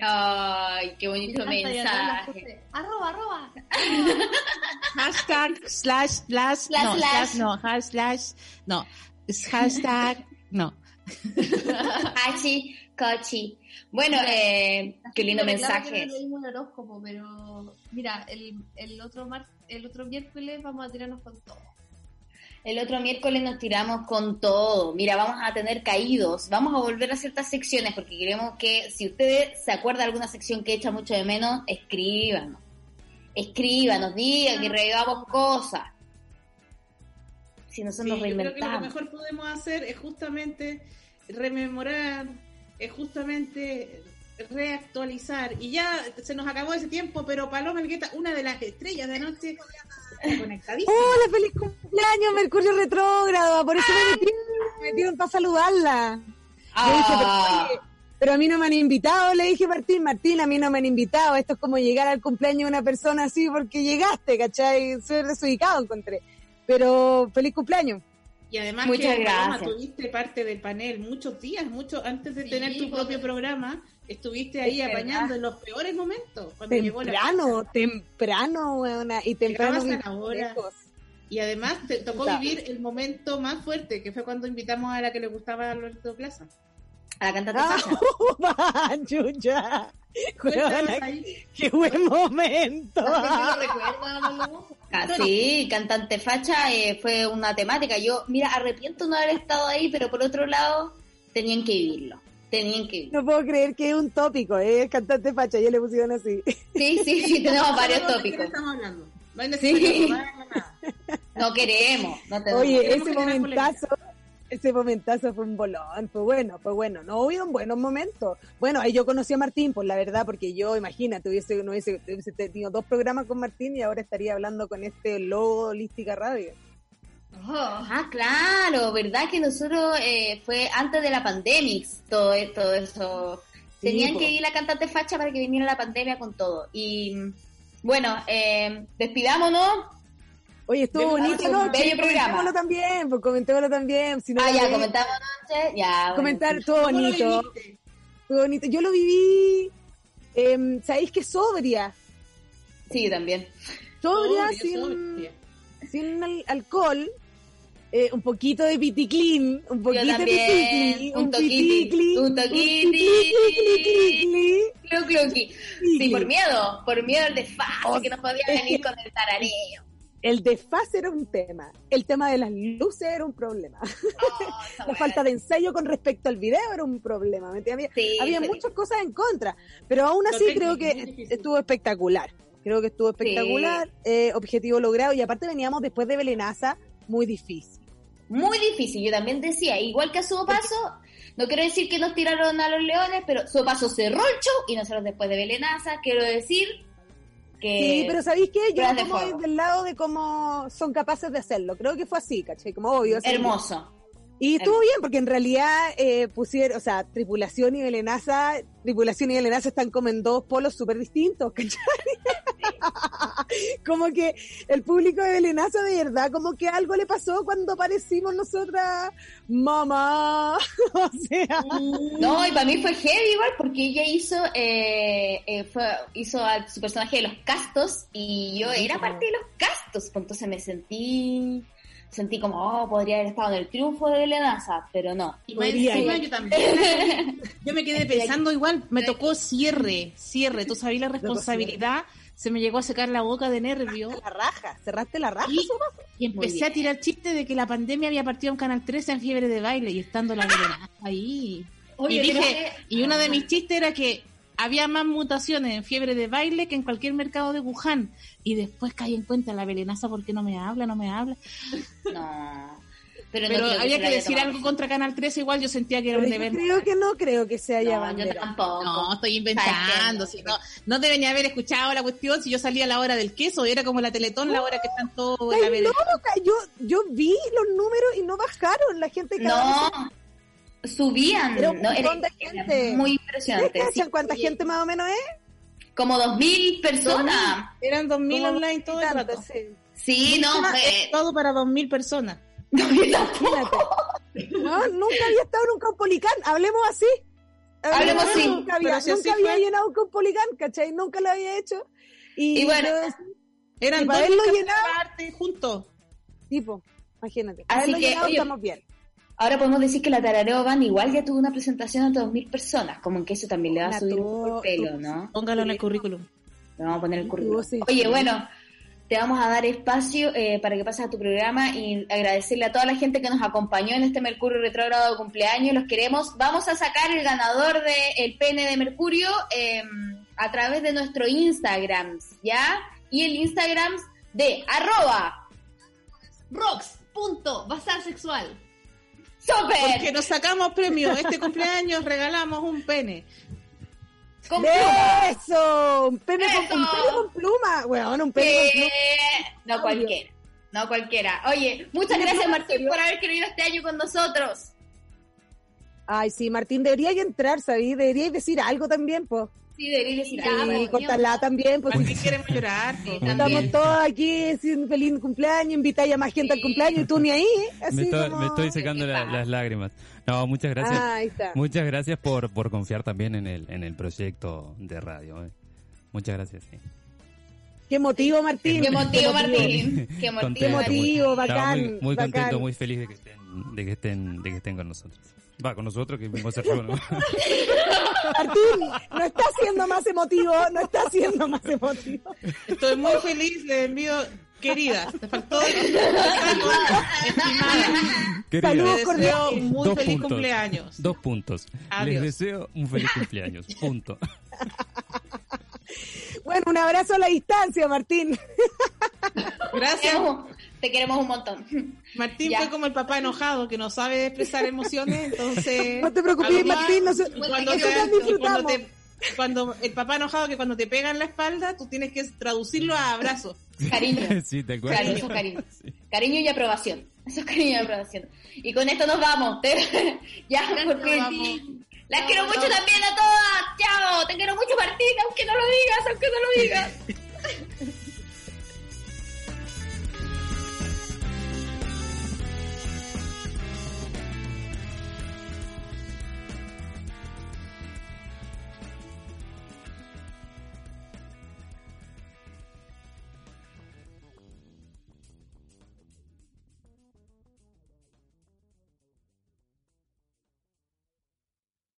Ay, qué bonito mensaje. Arroba, arroba. <laughs> Hashtag slash slash Slash, no, slash. slash no, hashtag no, hashtag no. <laughs> Hachi, cochi. Bueno, eh, qué lindo que mensaje. no leímos el horóscopo, pero mira, el, el otro mar, el otro miércoles vamos a tirarnos con todo. El otro miércoles nos tiramos con todo. Mira, vamos a tener caídos. Vamos a volver a ciertas secciones porque queremos que, si ustedes se acuerdan de alguna sección que echa mucho de menos, escríbanos. Escríbanos, digan que revivamos cosas. Si nosotros Sí, nos yo creo que lo que reinventamos. mejor podemos hacer es justamente rememorar, es justamente reactualizar. Y ya se nos acabó ese tiempo, pero Paloma Elgueta, una de las estrellas de anoche, está conectadísima. Hola, feliz cumpleaños, Mercurio retrógrado. Por eso me metieron, me metieron para saludarla. Yo dije, pero, Ah. oye, pero a mí no me han invitado, le dije a Martín, Martín, a mí no me han invitado. Esto es como llegar al cumpleaños de una persona así porque llegaste, ¿cachai? Soy desubicado, encontré. Pero feliz cumpleaños. Y además Muchas que Paloma, gracias. tuviste parte del panel muchos días, mucho antes de Sí, tener tu porque- propio programa, estuviste ahí Es verdad. apañando en los peores momentos. Cuando llegó la Temprano, temprano, weona, y temprano. Llegabas a la vi- hora. lejos. Y además te tocó vivir el momento más fuerte, que fue cuando invitamos a la que le gustaba a Alberto Plaza. A la cantante Ah, <laughs> chucha. Qué buen momento. Ah, sí, cantante facha eh, fue una temática. Yo, mira, arrepiento no haber estado ahí, pero por otro lado, tenían que vivirlo. Tenían que. No puedo creer que es un tópico, ¿eh? es cantante facha, ya le pusieron así. Sí, sí, sí, <laughs> tenemos varios No, ¿de qué tópicos. estamos hablando? No hay Sí. <laughs> No queremos. No tenemos. Oye, Queremos ese momentazo, ese momentazo fue un bolón, fue bueno, fue bueno. No hubieron buenos momentos. Bueno, ahí yo conocí a Martín, por la verdad, porque yo, imagínate, hubiese, no hubiese, hubiese tenido dos programas con Martín y ahora estaría hablando con este logo Holística Radio. Ah, claro, ¿verdad que nosotros eh, fue antes de la pandemia todo, e- todo eso? Sí, Tenían po. que ir la cantante facha para que viniera la pandemia con todo. Y bueno, eh, despidámonos. Oye, estuvo bonito, ¿no? bello. Comentémoslo también, pues comentémoslo también. Si no Ah, ya, noche. Ya, bueno. Comentar todo ¿Cómo lo bonito. Todo bonito. Yo lo viví, em, ¿sabéis que sobria? Sí, también. Sobria, Sobria, sin, sobria. Sin al- alcohol. eh, un poquito de piticlin, un poquito de también, piticli, un un toquiti, piticli, un toquiti. cluqui. Sí, por miedo, por miedo al desfase que no podía venir con el tarareo. El desfase era un tema. El tema de las luces era un problema. <laughs> La falta de ensayo con respecto al video era un problema. ¿me entiendes? Había, Sí, había sí. muchas cosas en contra. Pero aún así creo que estuvo espectacular. Creo que estuvo espectacular. eh, objetivo logrado. Y aparte veníamos después de Belenaza, muy difícil. Muy difícil, yo también decía, igual que a su paso, no quiero decir que nos tiraron a los leones, pero su paso cerró el show y nosotros después de Belenaza, quiero decir que... Sí, pero ¿sabéis qué? Yo pruebas de como fuego. del lado de cómo son capaces de hacerlo. Creo que fue así, ¿cachai? Como obvio. Hermoso. Y estuvo bien, porque en realidad eh, pusieron, o sea, Tripulación y Belenaza, Tripulación y Belenaza están como en dos polos súper distintos, <laughs> ¿cachai? <laughs> como que el público de Belenaza de verdad, como que algo le pasó cuando aparecimos nosotras, mamá, <laughs> o sea... No, y para mí fue heavy igual, porque ella hizo eh, eh, fue, hizo a su personaje de los castos y yo era parte de los castos, pues entonces me sentí sentí como, oh, podría haber estado en el triunfo de Belenaza, pero no. Y encima yo también. <laughs> Yo me quedé pensando igual, me tocó cierre, cierre. Tú sabías la responsabilidad, se me llegó a secar la boca de nervio. La raja, cerraste la raja. Y, empecé a tirar chistes de que la pandemia había partido en Canal 13 en fiebre de baile y estando la Belenaza ahí. Oye, y pero- dije, y uno de mis chistes era que había más mutaciones en fiebre de baile que en cualquier mercado de Wuhan. Y después caí en cuenta la Belenaza porque no me habla, no me habla. No. Pero, Pero, no había que decir tomado. algo contra Canal 13, igual yo sentía que era Pero un deber. creo que no creo que se haya No, yo tampoco. No, estoy inventando. si no, no deben haber escuchado la cuestión si yo salía a la hora del queso. Era como la Teletón, la hora que están todos en la vereda. loca, yo, yo vi los números y no bajaron. La gente cada No, subían. Era un no, era- montón de era gente. muy vez- impresionante. ¿Ustedes sí. cachan cuánta gente más o menos es? Como dos mil personas. Eran 2.000 Como online todo el rato. sí. Sí, no, fue- todo para 2.000 personas. No, nunca había estado en un Caupolicán, hablemos así. Hablemos así. Nunca había, si nunca había fue. llenado un Caupolicán, ¿cachai? Nunca lo había hecho. Y, Y bueno, yo- Eran Y para dos haberlo cafés llenado- de arte juntos. tipo, imagínate. Así Haberlo que, llenado, oye, estamos bien. Ahora podemos decir que la Tarareo Van igual ya tuvo una presentación ante dos mil personas, como que eso también le va a subir un tuvo- poco el pelo, ¿no? Póngalo en el currículum. Le vamos a poner el currículum. sí, Oye, sí. bueno, te vamos a dar espacio eh, para que pases a tu programa y agradecerle a toda la gente que nos acompañó en este Mercurio retrógrado de cumpleaños. Los queremos. Vamos a sacar el ganador del el pene de Mercurio eh, a través de nuestro Instagram, ¿ya? Y el Instagram de arroba Rocks.bazar sexual. super Porque nos sacamos premios. Este cumpleaños regalamos un pene. Con ¡De pluma. eso! Un pene, Eso. con, un pene con pluma. Bueno, un pene con pluma. No cualquiera. No cualquiera. Oye, muchas ¿Tiene gracias Martín por haber querido este año con nosotros. Ay, sí, Martín, debería entrar, ¿sabí? Deberíais decir algo también, pues. Sí, debería decir. Martín. cortarla también, pues. Martín queremos llorar. Estamos todos aquí, sin feliz cumpleaños, invitáis a más gente al cumpleaños y tú ni ahí, así Me estoy, como- me estoy secando la- las lágrimas. No, muchas gracias. Ah, ahí está. Muchas gracias por, por confiar también en el, en el proyecto de radio. eh. Muchas gracias. sí. Qué motivo, Martín. Qué motivo, Martín. Qué motivo. Bacán, muy, muy bacán. contento, muy feliz de que estén, de que estén, de que estén con nosotros. Va, con nosotros que vimos a hacer ¿no? <laughs> Martín, no está siendo más emotivo, no está siendo más emotivo. Estoy muy feliz, le envío, querida. Te faltó. Estimada. Querida, Saludos Te deseo muy Dos feliz puntos. cumpleaños. Dos puntos. Adiós. Les deseo un feliz cumpleaños. Punto. Bueno, un abrazo a la distancia, Martín. Gracias. Te queremos un montón. Martín Ya. fue como el papá enojado que no sabe expresar emociones, entonces... <laughs> No te preocupes, Martín, no se- cuando, te- cuando te- cuando el papá enojado que cuando te pega en la espalda, tú tienes que traducirlo a abrazo. <laughs> <laughs> Cariño. Sí, te Claro, acuerdas. eso es cariño. Cariño y aprobación. Eso es cariño y aprobación. Y con esto nos vamos. Te- ya, porque las quiero mucho también a todas. Chao. Te quiero mucho, Martín, aunque no lo digas, aunque no lo digas.